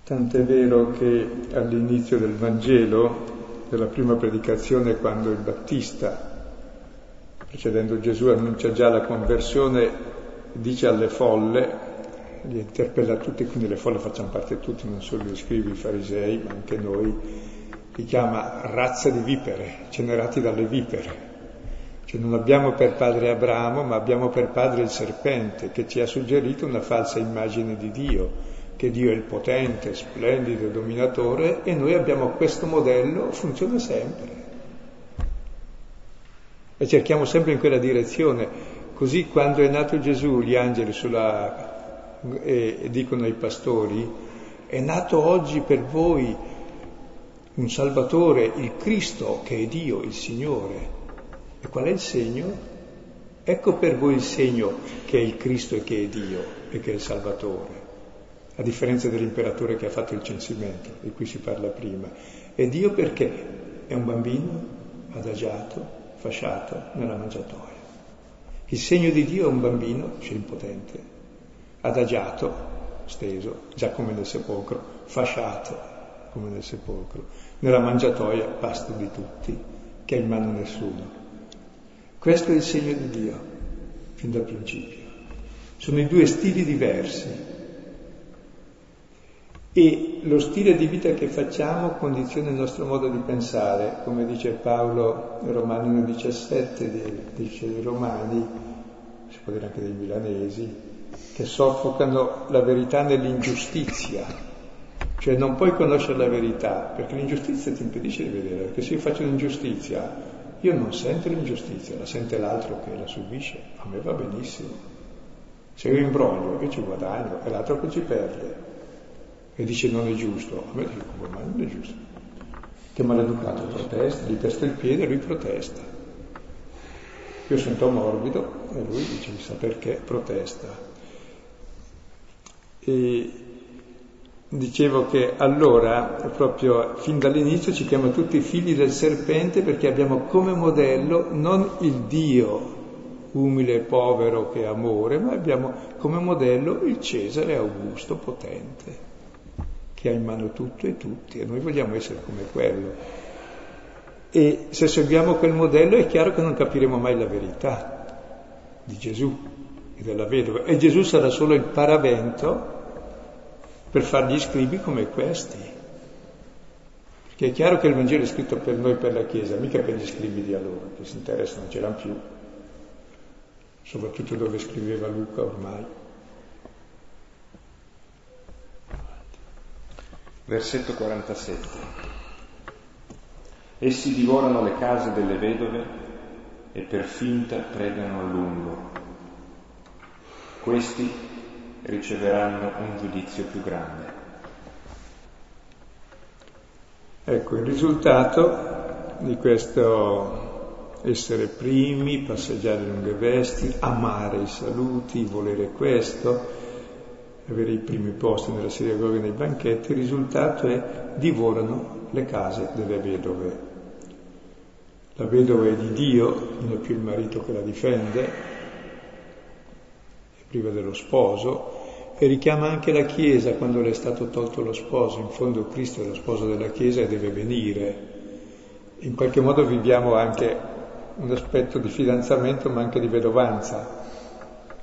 [SPEAKER 3] Tant'è vero che all'inizio del Vangelo, della prima predicazione, quando il Battista, precedendo Gesù, annuncia già la conversione, dice alle folle, li interpella tutti, quindi le folle facciamo parte tutti, non solo gli scrivi, i farisei, ma anche noi, li chiama razza di vipere, generati dalle vipere. Cioè non abbiamo per padre Abramo, ma abbiamo per padre il serpente, che ci ha suggerito una falsa immagine di Dio, che Dio è il potente, splendido, dominatore, e noi abbiamo questo modello, funziona sempre. E cerchiamo sempre in quella direzione. Così quando è nato Gesù, gli angeli sulla e, dicono ai pastori, è nato oggi per voi un Salvatore, il Cristo che è Dio, il Signore. E qual è il segno? Ecco per voi il segno che è il Cristo e che è Dio e che è il Salvatore, a differenza dell'imperatore che ha fatto il censimento, di cui si parla prima. E Dio perché? È un bambino adagiato, fasciato nella mangiatoia. Il segno di Dio è un bambino, impotente, adagiato, steso, già come nel sepolcro, fasciato come nel sepolcro, nella mangiatoia pasto di tutti, che ha in mano nessuno. Questo è il segno di Dio, fin dal principio. Sono i due stili diversi e lo stile di vita che facciamo condiziona il nostro modo di pensare, come dice Paolo in Romani 17, dice dei Romani, si può dire anche dei milanesi, che soffocano la verità nell'ingiustizia, cioè non puoi conoscere la verità, perché l'ingiustizia ti impedisce di vedere, perché se io faccio un'ingiustizia, io non sento l'ingiustizia, la sente l'altro che la subisce, a me va benissimo. Se io imbroglio, io ci guadagno, e l'altro che ci perde. E dice non è giusto, a me dico, ma non è giusto. Che maleducato protesta, gli testa il piede e lui protesta. Io sento morbido e lui dice chissà perché protesta. E dicevo che allora, proprio fin dall'inizio, ci chiama tutti figli del serpente perché abbiamo come modello non il Dio umile e povero che è amore, ma abbiamo come modello il Cesare Augusto potente, che ha in mano tutto e tutti, e noi vogliamo essere come quello. E se seguiamo quel modello è chiaro che non capiremo mai la verità di Gesù e della vedova. E Gesù sarà solo il paravento per fare gli scribi come questi. Perché è chiaro che il Vangelo è scritto per noi, per la Chiesa, mica per gli scribi di allora, che si interessano, non c'erano più, soprattutto dove scriveva Luca ormai.
[SPEAKER 1] Versetto 47. Essi divorano le case delle vedove e per finta pregano a lungo. Questi riceveranno un giudizio più grande.
[SPEAKER 3] Ecco, il risultato di questo essere primi, passeggiare lunghe vesti, amare i saluti, volere questo, avere i primi posti nella sinagoga e nei banchetti, il risultato è divorano le case delle vedove. La vedova è di Dio, non è più il marito che la difende, è priva dello sposo, e richiama anche la Chiesa quando le è stato tolto lo sposo. In fondo Cristo è lo sposo della Chiesa e deve venire. In qualche modo viviamo anche un aspetto di fidanzamento ma anche di vedovanza,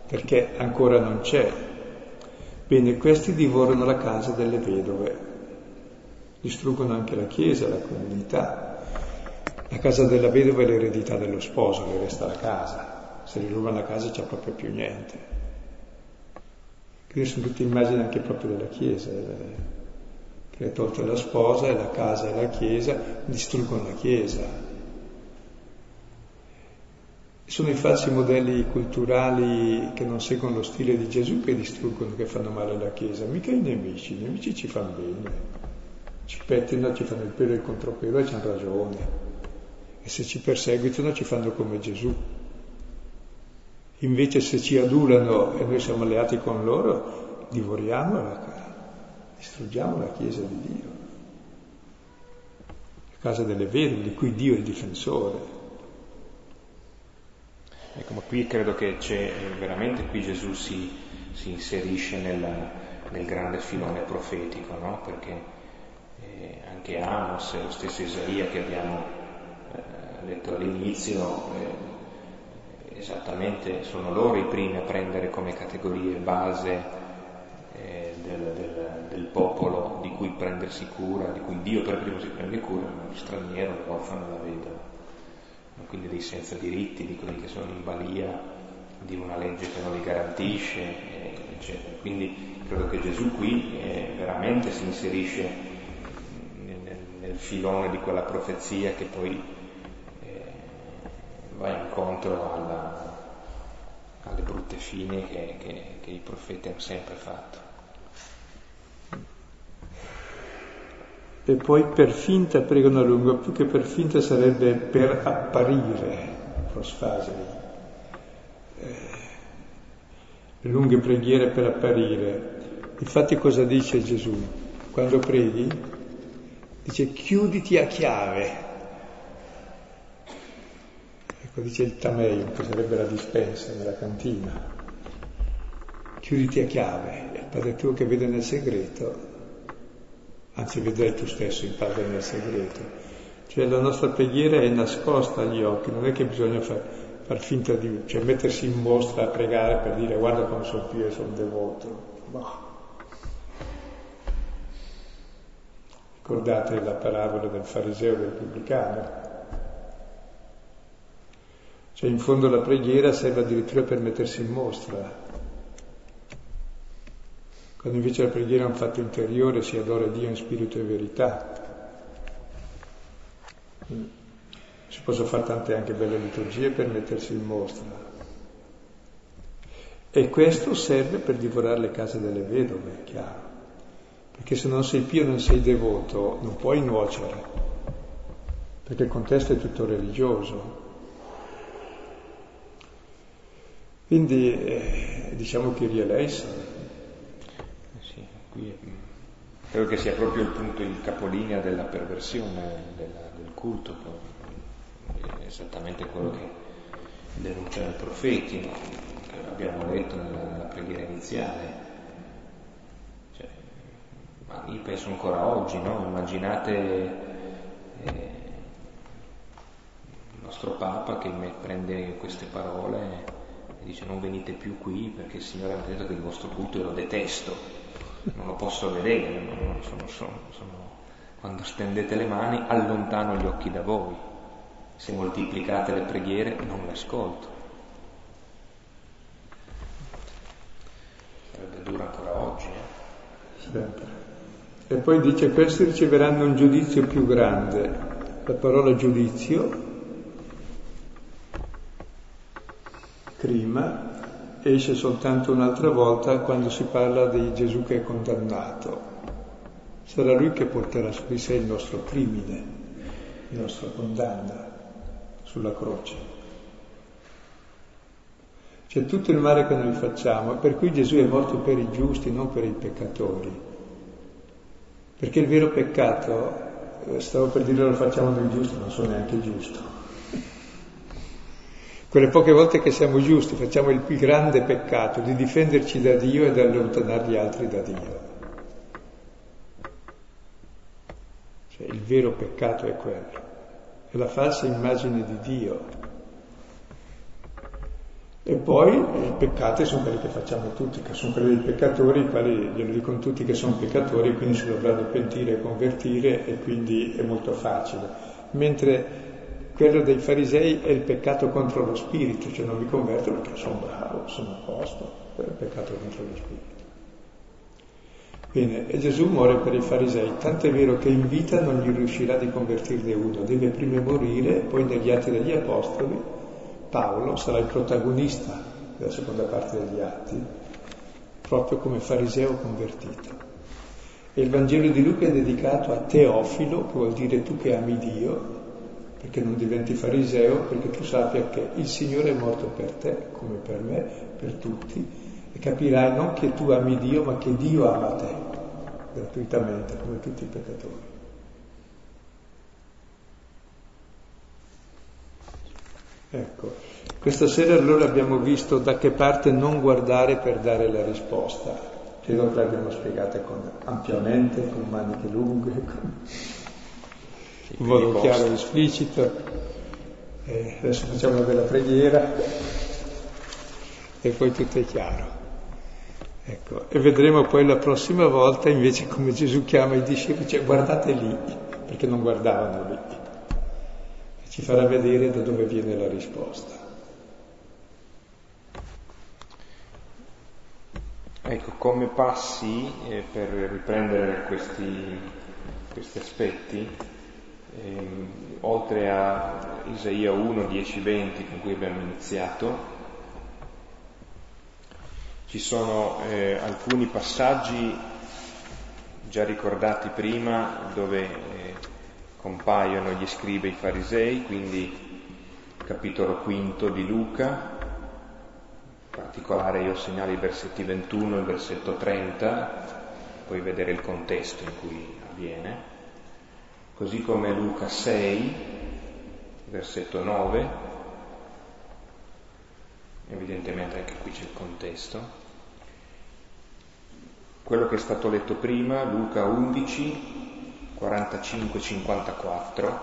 [SPEAKER 3] perché ancora non c'è, Bene, questi divorano la casa delle vedove, distruggono anche la chiesa, la comunità. La casa della vedova è l'eredità dello sposo, le resta la casa. Se gli rubano la casa c'è proprio più niente. Quindi sono tutte immagini anche proprio della chiesa, eh, che è tolta la sposa e la casa e la chiesa, distruggono la chiesa sono i falsi modelli culturali che non seguono lo stile di Gesù che distruggono, che fanno male alla Chiesa, mica i nemici, i nemici ci fanno bene, ci pettinano, ci fanno il pelo e il contropelo e ci hanno ragione. E se ci perseguitano ci fanno come Gesù. Invece se ci adulano e noi siamo alleati con loro, divoriamo la, distruggiamo la Chiesa di Dio, la casa delle vere, di cui Dio è il difensore.
[SPEAKER 1] Ecco, ma qui credo che c'è eh, veramente, qui Gesù si, si inserisce nella, nel grande filone profetico, no? Perché eh, anche Amos e lo stesso Isaia che abbiamo eh, letto all'inizio, eh, esattamente sono loro i primi a prendere come categorie base eh, del, del, del, popolo di cui prendersi cura, di cui Dio per primo si prende cura, lo straniero, l'orfano, la vedova quindi dei senza diritti, di quelli che sono in balia di una legge che non li garantisce, eccetera. Quindi credo che Gesù qui eh, veramente si inserisce nel, nel, filone di quella profezia che poi eh, va incontro alla, alle brutte fini che, che, che i profeti hanno sempre fatto.
[SPEAKER 3] E poi per finta pregano a lungo, più che per finta sarebbe per apparire, prosfaseri. Eh, lunghe preghiere per apparire. Infatti cosa dice Gesù? Quando preghi? Dice chiuditi a chiave. Ecco, dice il tameium, che sarebbe la dispensa nella cantina. Chiuditi a chiave, il Padre tuo che vede nel segreto anzi vedrai tu stesso il Padre nel segreto. Cioè la nostra preghiera è nascosta agli occhi, non è che bisogna far, far finta di, cioè mettersi in mostra a pregare per dire guarda come sono più e sono devoto. Bah. Ricordate la parabola del fariseo e del pubblicano? Cioè in fondo la preghiera serve addirittura per mettersi in mostra, quando invece la preghiera è un fatto interiore, si adora Dio in spirito e verità. Si possono fare tante anche belle liturgie per mettersi in mostra. E questo serve per divorare le case delle vedove, è chiaro. Perché se non sei pio, non sei devoto, non puoi nuocere, perché il contesto è tutto religioso. Quindi eh, diciamo che eleison
[SPEAKER 1] qui credo che sia proprio il punto, il capolinea della perversione della, del culto, è esattamente quello che denunciano i profeti, no? che abbiamo letto nella, nella preghiera iniziale. Cioè, ma io penso ancora oggi, no? immaginate eh, il nostro Papa che prende queste parole e dice non venite più qui perché il Signore ha detto che il vostro culto io lo detesto, non lo posso vedere, non, sono, sono, sono, quando stendete le mani allontano gli occhi da voi, se moltiplicate le preghiere non le ascolto. Sarebbe dura ancora oggi. Eh?
[SPEAKER 3] Sempre. E poi dice questi riceveranno un giudizio più grande. La parola giudizio prima esce soltanto un'altra volta quando si parla di Gesù che è condannato. Sarà lui che porterà su di sé il nostro crimine, la nostra condanna sulla croce. C'è tutto il male che noi facciamo, per cui Gesù è morto per i giusti, non per i peccatori. Perché il vero peccato, eh, stavo per dire lo facciamo noi giusti, non so neanche giusto quelle poche volte che siamo giusti facciamo il più grande peccato di difenderci da Dio e di allontanare gli altri da Dio. Cioè, il vero peccato è quello, è la falsa immagine di Dio. E poi i peccati sono quelli che facciamo tutti, che sono quelli dei peccatori, i quali glielo dicono tutti che sono peccatori, quindi si dovranno pentire e convertire e quindi è molto facile. Mentre quello dei farisei è il peccato contro lo spirito, cioè non mi converto perché sono bravo, sono a posto, è il peccato contro lo spirito. Bene, e Gesù muore per i farisei, tanto è vero che in vita non gli riuscirà di convertirne uno, deve prima morire, poi negli atti degli apostoli Paolo sarà il protagonista della seconda parte degli atti, proprio come fariseo convertito. E il Vangelo di Luca è dedicato a Teofilo, che vuol dire tu che ami Dio, perché non diventi fariseo, perché tu sappia che il Signore è morto per te, come per me, per tutti, e capirai non che tu ami Dio, ma che Dio ama te, gratuitamente, come tutti i peccatori. Ecco, questa sera allora abbiamo visto da che parte non guardare per dare la risposta. Credo che l'abbiamo spiegata ampiamente, con maniche lunghe. Con in modo chiaro e esplicito. Eh, adesso facciamo una bella preghiera e poi tutto è chiaro. Ecco, e vedremo poi la prossima volta invece come Gesù chiama i discepoli, cioè guardate lì, perché non guardavano lì. E ci farà vedere da dove viene la risposta.
[SPEAKER 1] Ecco, come passi eh, per riprendere questi, questi aspetti, eh, oltre a Isaia 1, 10, 20 con cui abbiamo iniziato, ci sono eh, alcuni passaggi già ricordati prima dove eh, compaiono gli scribi e i farisei, quindi capitolo quinto di Luca, in particolare io segnalo i versetti 21 e il versetto 30, puoi vedere il contesto in cui avviene così come Luca 6, versetto 9, evidentemente anche qui c'è il contesto, quello che è stato letto prima, Luca 11, 45-54,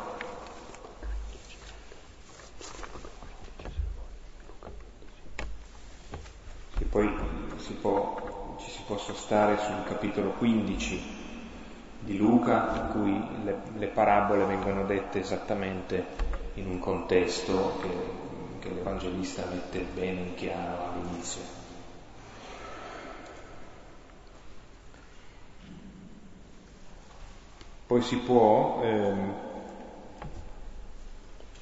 [SPEAKER 1] e poi si può, ci si può sostare sul capitolo 15 di Luca, in cui le, le, parabole vengono dette esattamente in un contesto che, che l'Evangelista mette bene in chiaro all'inizio. Poi si può, ehm,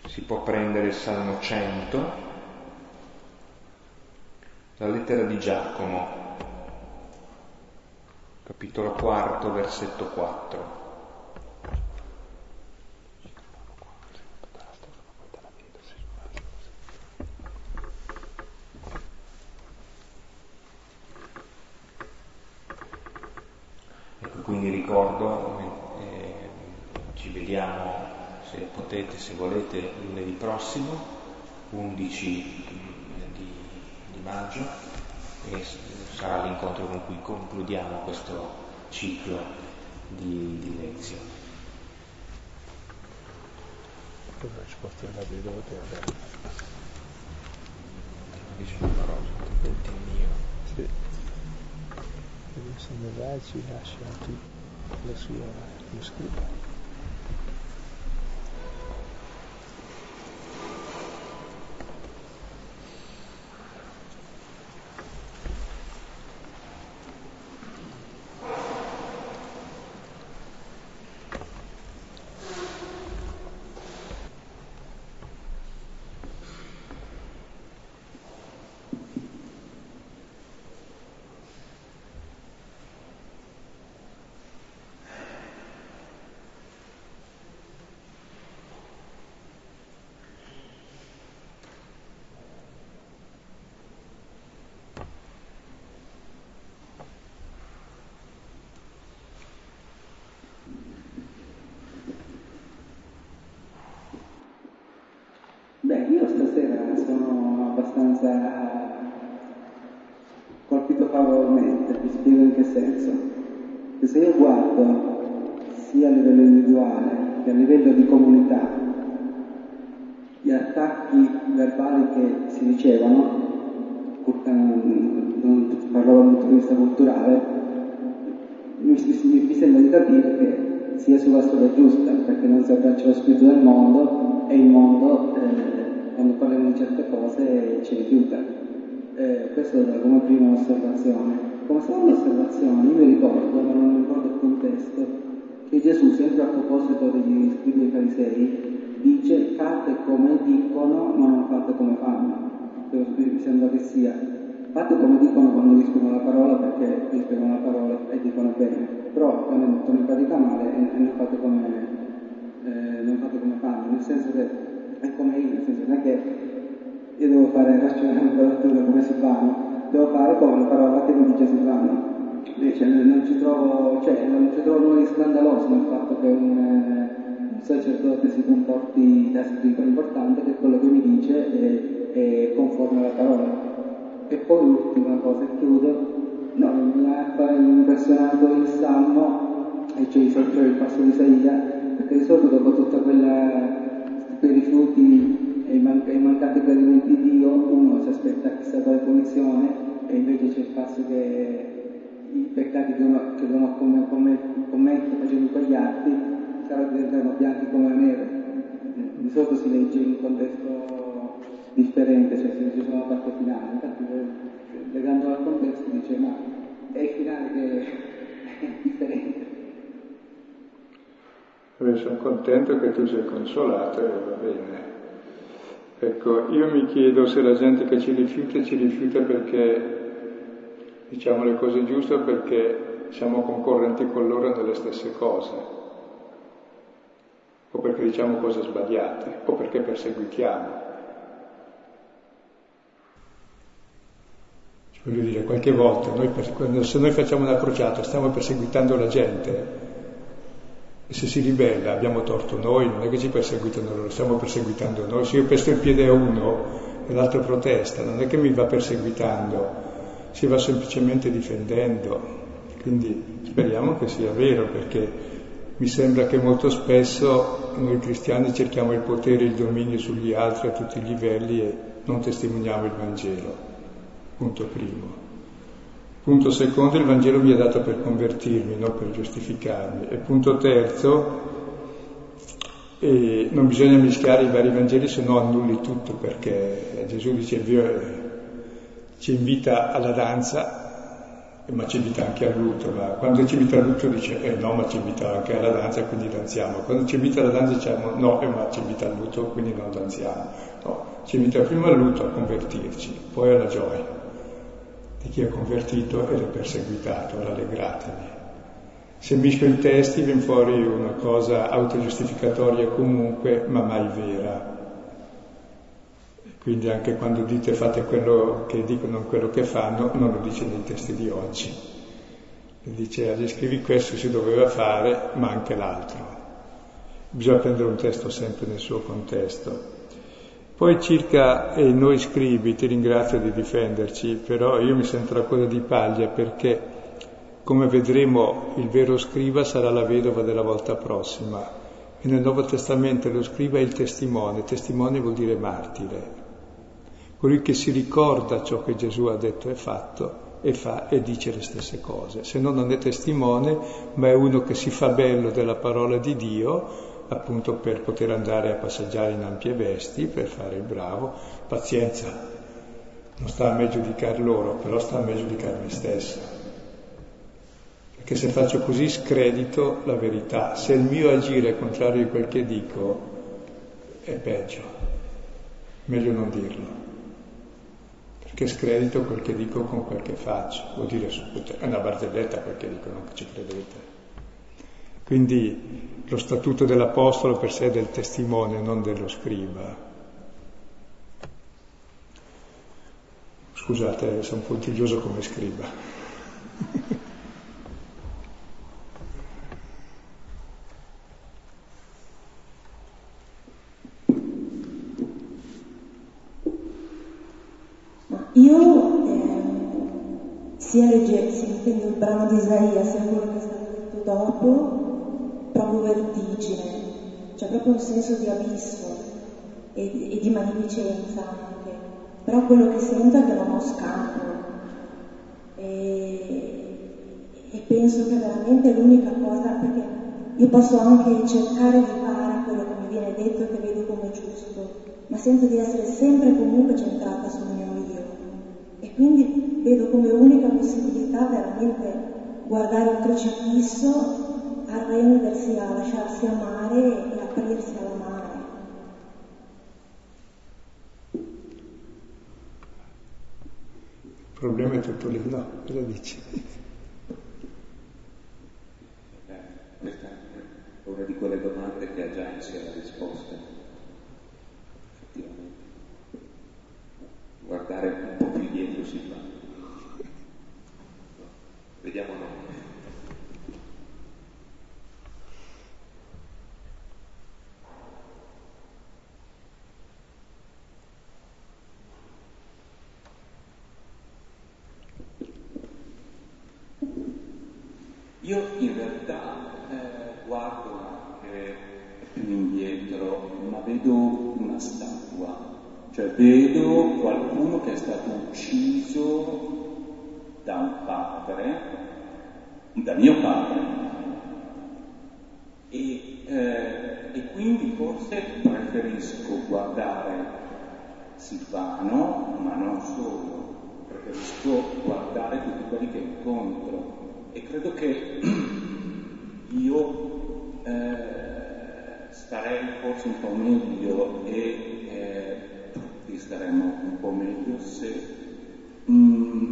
[SPEAKER 1] si può prendere il Salmo 100, la lettera di Giacomo, capitolo quarto, versetto 4. Ecco, quindi ricordo, eh, ci vediamo se potete, se volete, lunedì prossimo, 11 di, di maggio, e sarà l'incontro con cui concludiamo questo ciclo di, di lezioni. Dice parola, mio.
[SPEAKER 2] Sì. E ne va ci lascia la sua lo scriva.
[SPEAKER 4] Abbastanza colpito favorevolmente, vi spiego in che senso. Che se io guardo sia a livello individuale che a livello di comunità gli attacchi verbali che si ricevono, non parlo dal punto di vista culturale, mi sembra di capire che sia sulla strada giusta, perché non si abbraccia lo spirito del mondo e il mondo eh, quando parliamo di certe cose ci rifiuta. Eh, questo è come prima osservazione. Come seconda osservazione, io mi ricordo, ma non mi ricordo il contesto, che Gesù, sempre a proposito degli scrivi e farisei, dice fate come dicono, ma non fate come fanno. Mi sembra che sia fate come dicono quando rispondono la parola perché rispondono la parola e dicono bene, però quando mettono in pratica male e, non fate eh, non fate come fanno, nel senso che è come io, nel senso non è che io devo fare ragionamento lettura come si fanno, devo fare come la parola che mi dice si fanno. Invece non ci trovo, cioè, non ci trovo nulla di scandaloso nel fatto che un, un sacerdote si comporti da scritto, l'importante è che quello che mi dice è, è conforme alla parola. E poi l'ultima cosa, e chiudo, no, mi ha impressionato il Salmo, e cioè il passo di Isaia, perché di solito dopo tutta quella per i rifiuti e i, man- i mancati gradimenti di Dio, uno si aspetta chissà quale punizione e invece c'è il passo che i peccati che uno, che uno commette come, come, facendo quegli atti saranno diventano bianchi come la neve. Di solito si legge in un contesto differente, cioè si legge solo la parte finale, infatti legando al contesto dice ma è il finale che è differente.
[SPEAKER 3] Io sono contento che tu sei consolato e va bene. Ecco, io mi chiedo se la gente che ci rifiuta ci rifiuta perché diciamo le cose giuste o perché siamo concorrenti con loro nelle stesse cose, o perché diciamo cose sbagliate, o perché perseguitiamo. Voglio dire, qualche volta, noi, se noi facciamo una crociata stiamo perseguitando la gente, e se si ribella abbiamo torto noi, non è che ci perseguitano loro, stiamo perseguitando noi. Se io pesto il piede a uno e l'altro protesta, non è che mi va perseguitando, si va semplicemente difendendo. Quindi speriamo che sia vero, perché mi sembra che molto spesso noi cristiani cerchiamo il potere e il dominio sugli altri a tutti i livelli e non testimoniamo il Vangelo. Punto primo. Punto secondo, il Vangelo mi è dato per convertirmi, non per giustificarmi. E punto terzo, eh, non bisogna mischiare i vari Vangeli, se no annulli tutto, perché Gesù dice ci invita alla danza, ma ci invita anche al ma quando ci invita al lutto dice eh no, ma ci invita anche alla danza, quindi danziamo. Quando ci invita alla danza diciamo no, eh, ma ci invita al lutto, quindi non danziamo. No, ci invita prima al lutto a convertirci, poi alla gioia di chi è convertito ed è perseguitato, rallegratevi. Se mischio i testi viene fuori una cosa autogiustificatoria comunque, ma mai vera. Quindi anche quando dite fate quello che dicono, non quello che fanno, non lo dice nei testi di oggi. Dice, agli scrivi questo si doveva fare, ma anche l'altro. Bisogna prendere un testo sempre nel suo contesto. Poi circa eh, noi scrivi, ti ringrazio di difenderci, però io mi sento la coda di paglia perché, come vedremo, il vero scriva sarà la vedova della volta prossima. E nel Nuovo Testamento lo scriva è il testimone, testimone vuol dire martire. colui che si ricorda ciò che Gesù ha detto e fatto e fa e dice le stesse cose. Se no non è testimone, ma è uno che si fa bello della parola di Dio appunto per poter andare a passeggiare in ampie vesti, per fare il bravo. Pazienza, non sta a me giudicare loro, però sta a me giudicare me stesso. Perché se faccio così scredito la verità, se il mio agire è contrario a quel che dico, è peggio. Meglio non dirlo. Perché scredito quel che dico con quel che faccio. Vuol dire, è una barzelletta quel che dico, non che ci credete. Quindi lo statuto dell'Apostolo per sé è del testimone, non dello scriba. Scusate, sono puntiglioso come scriba.
[SPEAKER 5] Io eh, sia legge, sentendo il brano di Isaia, sia quello che è stato detto dopo, proprio vertigine, c'è proprio un senso di abisso e, e di magnificenza anche, però quello che sento è che non ho scampo e, e penso che veramente l'unica cosa, perché io posso anche cercare di fare quello che mi viene detto e che vedo come giusto, ma sento di essere sempre comunque centrata sul mio io. E quindi vedo come unica possibilità veramente guardare il crocifisso arrendersi a lasciarsi amare e aprirsi all'amare.
[SPEAKER 3] Il problema è tutto lì, no? Cosa dici?
[SPEAKER 6] Eh, questa è una di quelle domande che ha già in sé la risposta. Effettivamente. Guardare un po' più dietro si fa. Vediamo noi. Io in realtà eh, guardo anche più indietro, ma vedo una statua, cioè vedo qualcuno che è stato ucciso da un padre, da mio padre, e, eh, e quindi forse preferisco guardare Silvano, ma non solo, preferisco guardare tutti quelli che incontro e credo che io eh, starei forse un po' meglio e eh, tutti staremmo un po' meglio se, mm,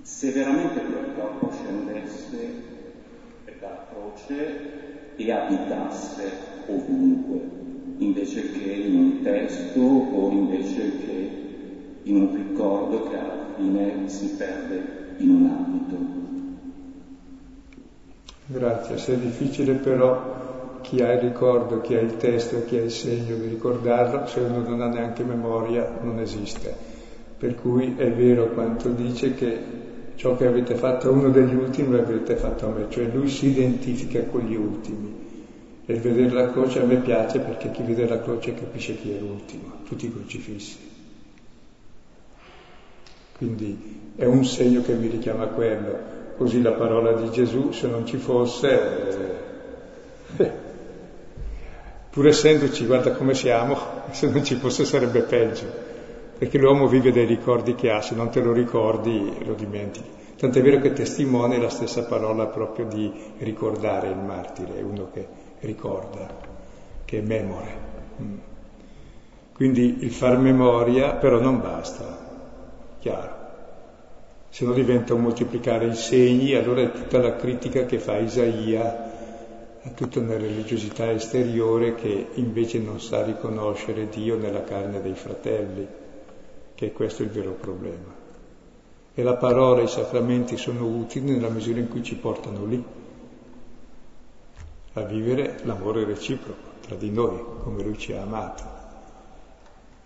[SPEAKER 6] se veramente quel corpo scendesse dalla croce e abitasse ovunque, invece che in un testo o invece che in un ricordo che alla fine si perde in un ambito.
[SPEAKER 3] Grazie, se è difficile però chi ha il ricordo, chi ha il testo, chi ha il segno di ricordarlo, se uno non ha neanche memoria non esiste. Per cui è vero quanto dice che ciò che avete fatto a uno degli ultimi l'avete fatto a me, cioè lui si identifica con gli ultimi. E il vedere la croce a me piace perché chi vede la croce capisce chi è l'ultimo, tutti i crocifissi. Quindi è un segno che mi richiama a quello. Così la parola di Gesù, se non ci fosse, eh, pur essendoci, guarda come siamo, se non ci fosse sarebbe peggio, perché l'uomo vive dei ricordi che ha, se non te lo ricordi lo dimentichi. Tant'è vero che testimone è la stessa parola proprio di ricordare il martire, è uno che ricorda, che è memore. Mm. Quindi il far memoria però non basta, chiaro. Se no diventa un moltiplicare i segni, allora è tutta la critica che fa Isaia a tutta una religiosità esteriore che invece non sa riconoscere Dio nella carne dei fratelli, che è questo il vero problema. E la parola e i sacramenti sono utili nella misura in cui ci portano lì, a vivere l'amore reciproco tra di noi, come Lui ci ha amato.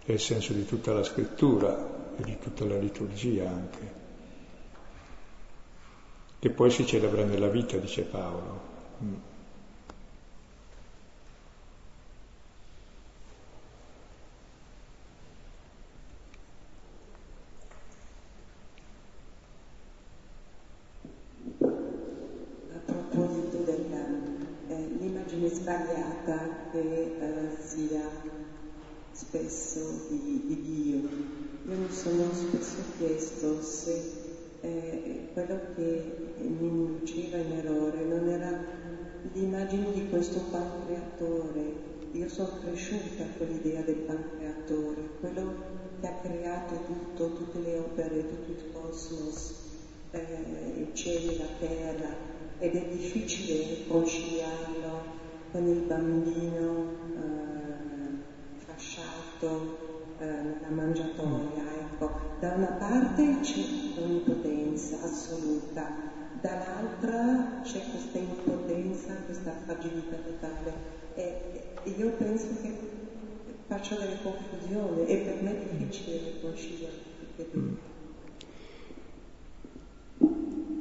[SPEAKER 3] È il senso di tutta la scrittura, e di tutta la liturgia anche, che poi si celebra nella vita, dice Paolo. Mm.
[SPEAKER 7] Eh, sbagliata che eh, sia spesso di, di Dio, io mi sono spesso chiesto se eh, quello che mi induceva in errore non era l'immagine di questo pancreatore. Io sono cresciuta con l'idea del pancreatore, quello che ha creato tutto, tutte le opere, tutto il cosmos, eh, il cielo e la terra, ed è difficile conciliarlo con il bambino eh, fasciato eh, nella mangiatoia. Ecco. Da una parte c'è l'onnipotenza assoluta, dall'altra c'è questa impotenza, questa fragilità totale. E, io penso che faccio delle confusioni e per me è difficile riconciliare tutti e due.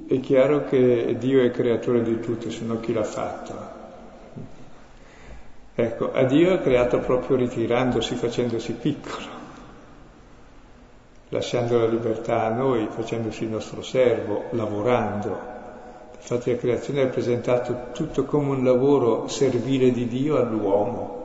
[SPEAKER 3] È chiaro che Dio è creatore di tutto, se no chi l'ha fatto? Ecco, a Dio ha creato proprio ritirandosi, facendosi piccolo, lasciando la libertà a noi, facendosi il nostro servo, lavorando. Infatti la creazione ha presentato tutto come un lavoro servile di Dio all'uomo,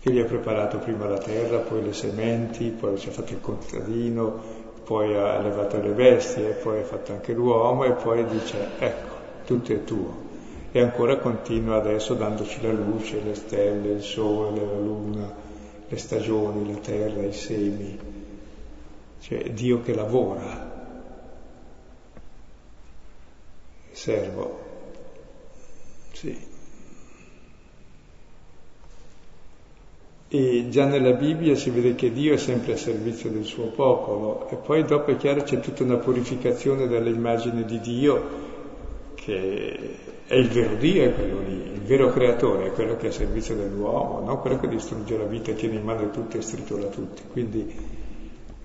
[SPEAKER 3] che gli ha preparato prima la terra, poi le sementi, poi ci ha fatto il contadino, poi ha allevato le bestie, poi ha fatto anche l'uomo e poi dice ecco, tutto è tuo. E ancora continua adesso dandoci la luce, le stelle, il sole, la luna, le stagioni, la terra, i semi. Cioè Dio che lavora. Servo. Sì. E già nella Bibbia si vede che Dio è sempre a servizio del suo popolo e poi dopo è chiaro c'è tutta una purificazione dall'immagine di Dio che è il vero Dio, è quello lì, il vero creatore, è quello che è a servizio dell'uomo, non quello che distrugge la vita, tiene in mano tutto e stritura tutti. Quindi,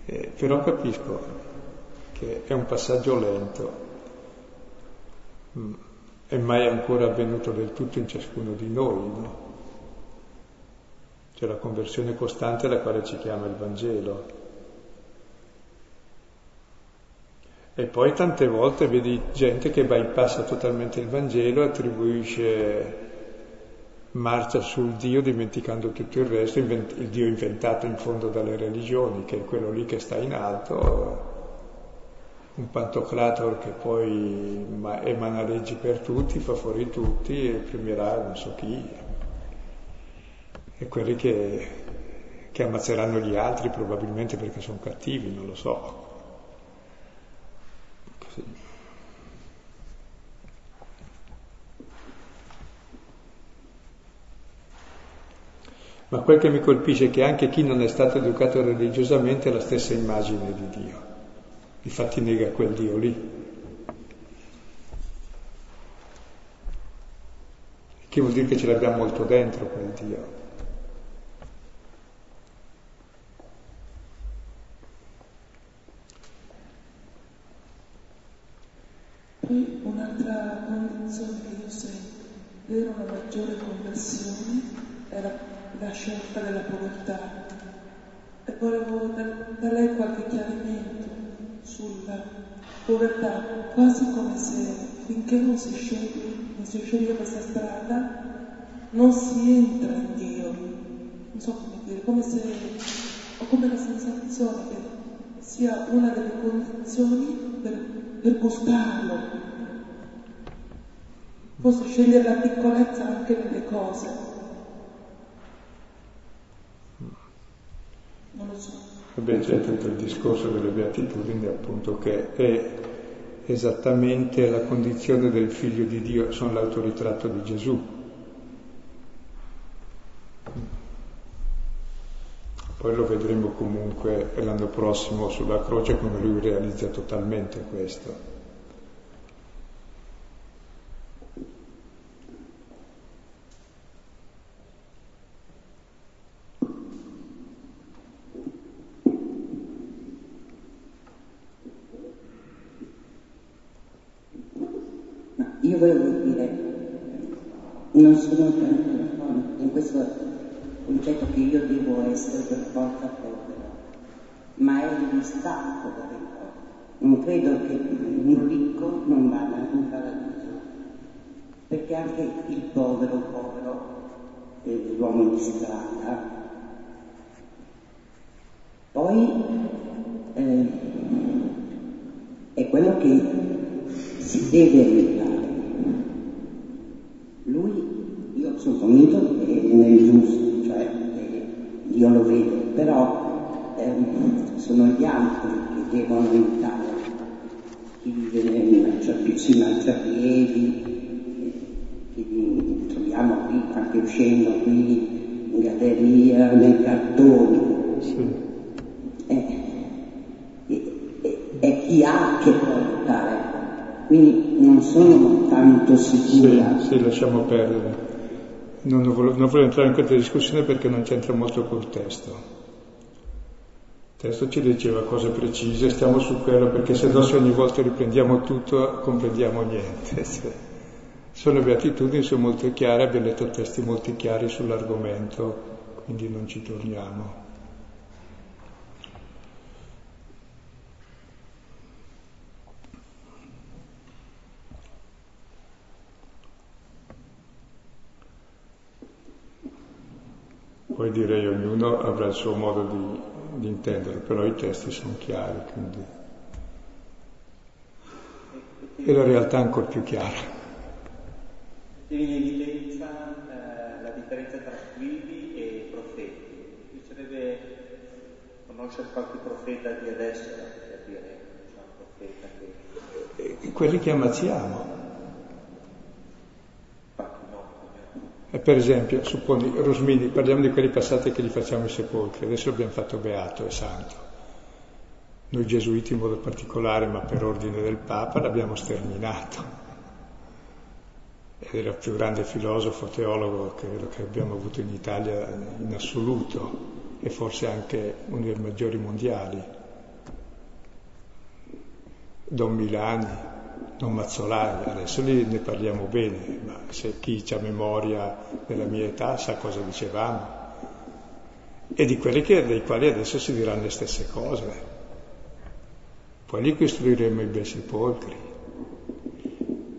[SPEAKER 3] eh, però capisco che è un passaggio lento mm, e mai ancora avvenuto del tutto in ciascuno di noi, no? C'è la conversione costante alla quale ci chiama il Vangelo. E poi tante volte vedi gente che bypassa totalmente il Vangelo, attribuisce marcia sul Dio dimenticando tutto il resto, il Dio inventato in fondo dalle religioni, che è quello lì che sta in alto, un pantocrator che poi emana leggi per tutti, fa fuori tutti e premierà non so chi, e quelli che, che ammazzeranno gli altri probabilmente perché sono cattivi, non lo so. Ma quel che mi colpisce è che anche chi non è stato educato religiosamente ha la stessa immagine di Dio, infatti nega quel Dio lì. Che vuol dire che ce l'abbiamo molto dentro quel Dio.
[SPEAKER 7] Poi un'altra condizione che io sento per una maggiore conversione è la, scelta della povertà. E volevo da, da lei qualche chiarimento sulla povertà, quasi come se finché non si sceglie, non si sceglie questa strada, non si entra in Dio. Non so come dire, come se ho come la sensazione che sia una delle condizioni per per gustarlo. Posso scegliere la piccolezza anche nelle cose. Non lo so.
[SPEAKER 3] Vabbè, c'è tutto il discorso delle beatitudini, appunto, che è esattamente la condizione del figlio di Dio, sono l'autoritratto di Gesù. Poi lo vedremo comunque l'anno prossimo sulla croce come lui realizza totalmente questo.
[SPEAKER 8] Io volevo dire, non sono tanto in questo concetto che io devo essere per forza povero, ma è il distacco da ricco. Non credo che un ricco non vada in paradiso. perché anche il povero, povero, eh, l'uomo di strada, poi eh, è quello che si deve aiutare. Lui, io sono convinto che è nel giusto, cioè io lo vedo, però ehm, sono gli altri che devono aiutare chi vive nei marciapiedi, marciapiedi che troviamo qui, anche uscendo qui in galleria, nei cartoni.
[SPEAKER 3] Sì.
[SPEAKER 8] Eh, è chi ha che può aiutare. Quindi non sono tanto sicura.
[SPEAKER 3] Sì, sì, lasciamo perdere. Non voglio, non voglio entrare in questa discussione perché non c'entra molto col testo. Il testo ci diceva cose precise, stiamo su quello perché se no se ogni volta riprendiamo tutto comprendiamo niente. Cioè, sono beatitudini, sono molto chiare, abbiamo letto testi molto chiari sull'argomento, quindi non ci torniamo. Poi direi ognuno avrà il suo modo di, di intenderlo, però i testi sono chiari, quindi... E la realtà è ancora più chiara.
[SPEAKER 9] In evidenza eh, la differenza tra scrivi e profeti. Bisognerebbe conoscere qualche profeta di adesso per dire c'è un profeta che...
[SPEAKER 3] E quelli che ammazziamo.
[SPEAKER 9] No,
[SPEAKER 3] E per esempio, supponi, Rosmini, parliamo di quelli passati che gli facciamo i sepolcri, adesso l'abbiamo fatto beato e santo. Noi gesuiti in modo particolare, ma per ordine del Papa, l'abbiamo sterminato. Ed era il più grande filosofo, teologo credo che abbiamo avuto in Italia in assoluto e forse anche uno dei maggiori mondiali. Don Milani, Don Mazzolani, adesso lì ne parliamo bene, ma se chi ha memoria della mia età sa cosa dicevamo. E di quelli che, dei quali adesso si diranno le stesse cose. Poi lì costruiremo i bei sepolcri.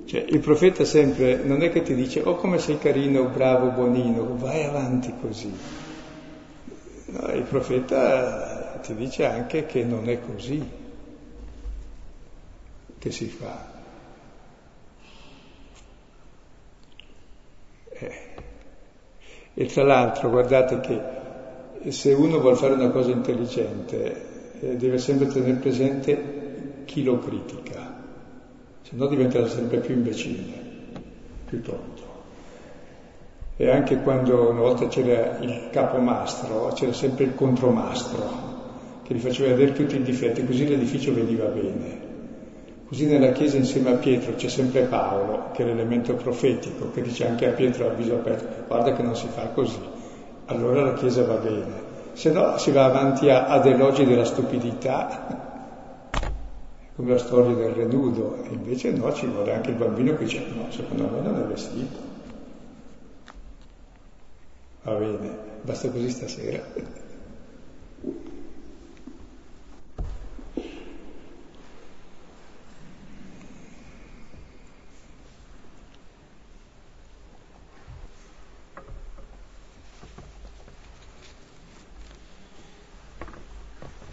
[SPEAKER 3] Cioè, il profeta sempre non è che ti dice oh come sei carino, bravo, buonino, vai avanti così. No, il profeta ti dice anche che non è così che si fa. E tra l'altro guardate che se uno vuole fare una cosa intelligente eh, deve sempre tenere presente chi lo critica, se no diventerà sempre più imbecille, più tonto. E anche quando una volta c'era il capomastro, c'era sempre il contromastro che gli faceva vedere tutti i difetti, così l'edificio veniva bene. Così nella Chiesa insieme a Pietro c'è sempre Paolo, che è l'elemento profetico, che dice anche a Pietro a aperto, guarda che non si fa così, allora la Chiesa va bene. Se no si va avanti a, ad elogi della stupidità, come la storia del renudo, e invece no, ci vuole anche il bambino che dice no, secondo me non è vestito. Va bene, basta così stasera.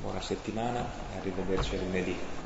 [SPEAKER 1] Buona settimana arrivederci lunedì.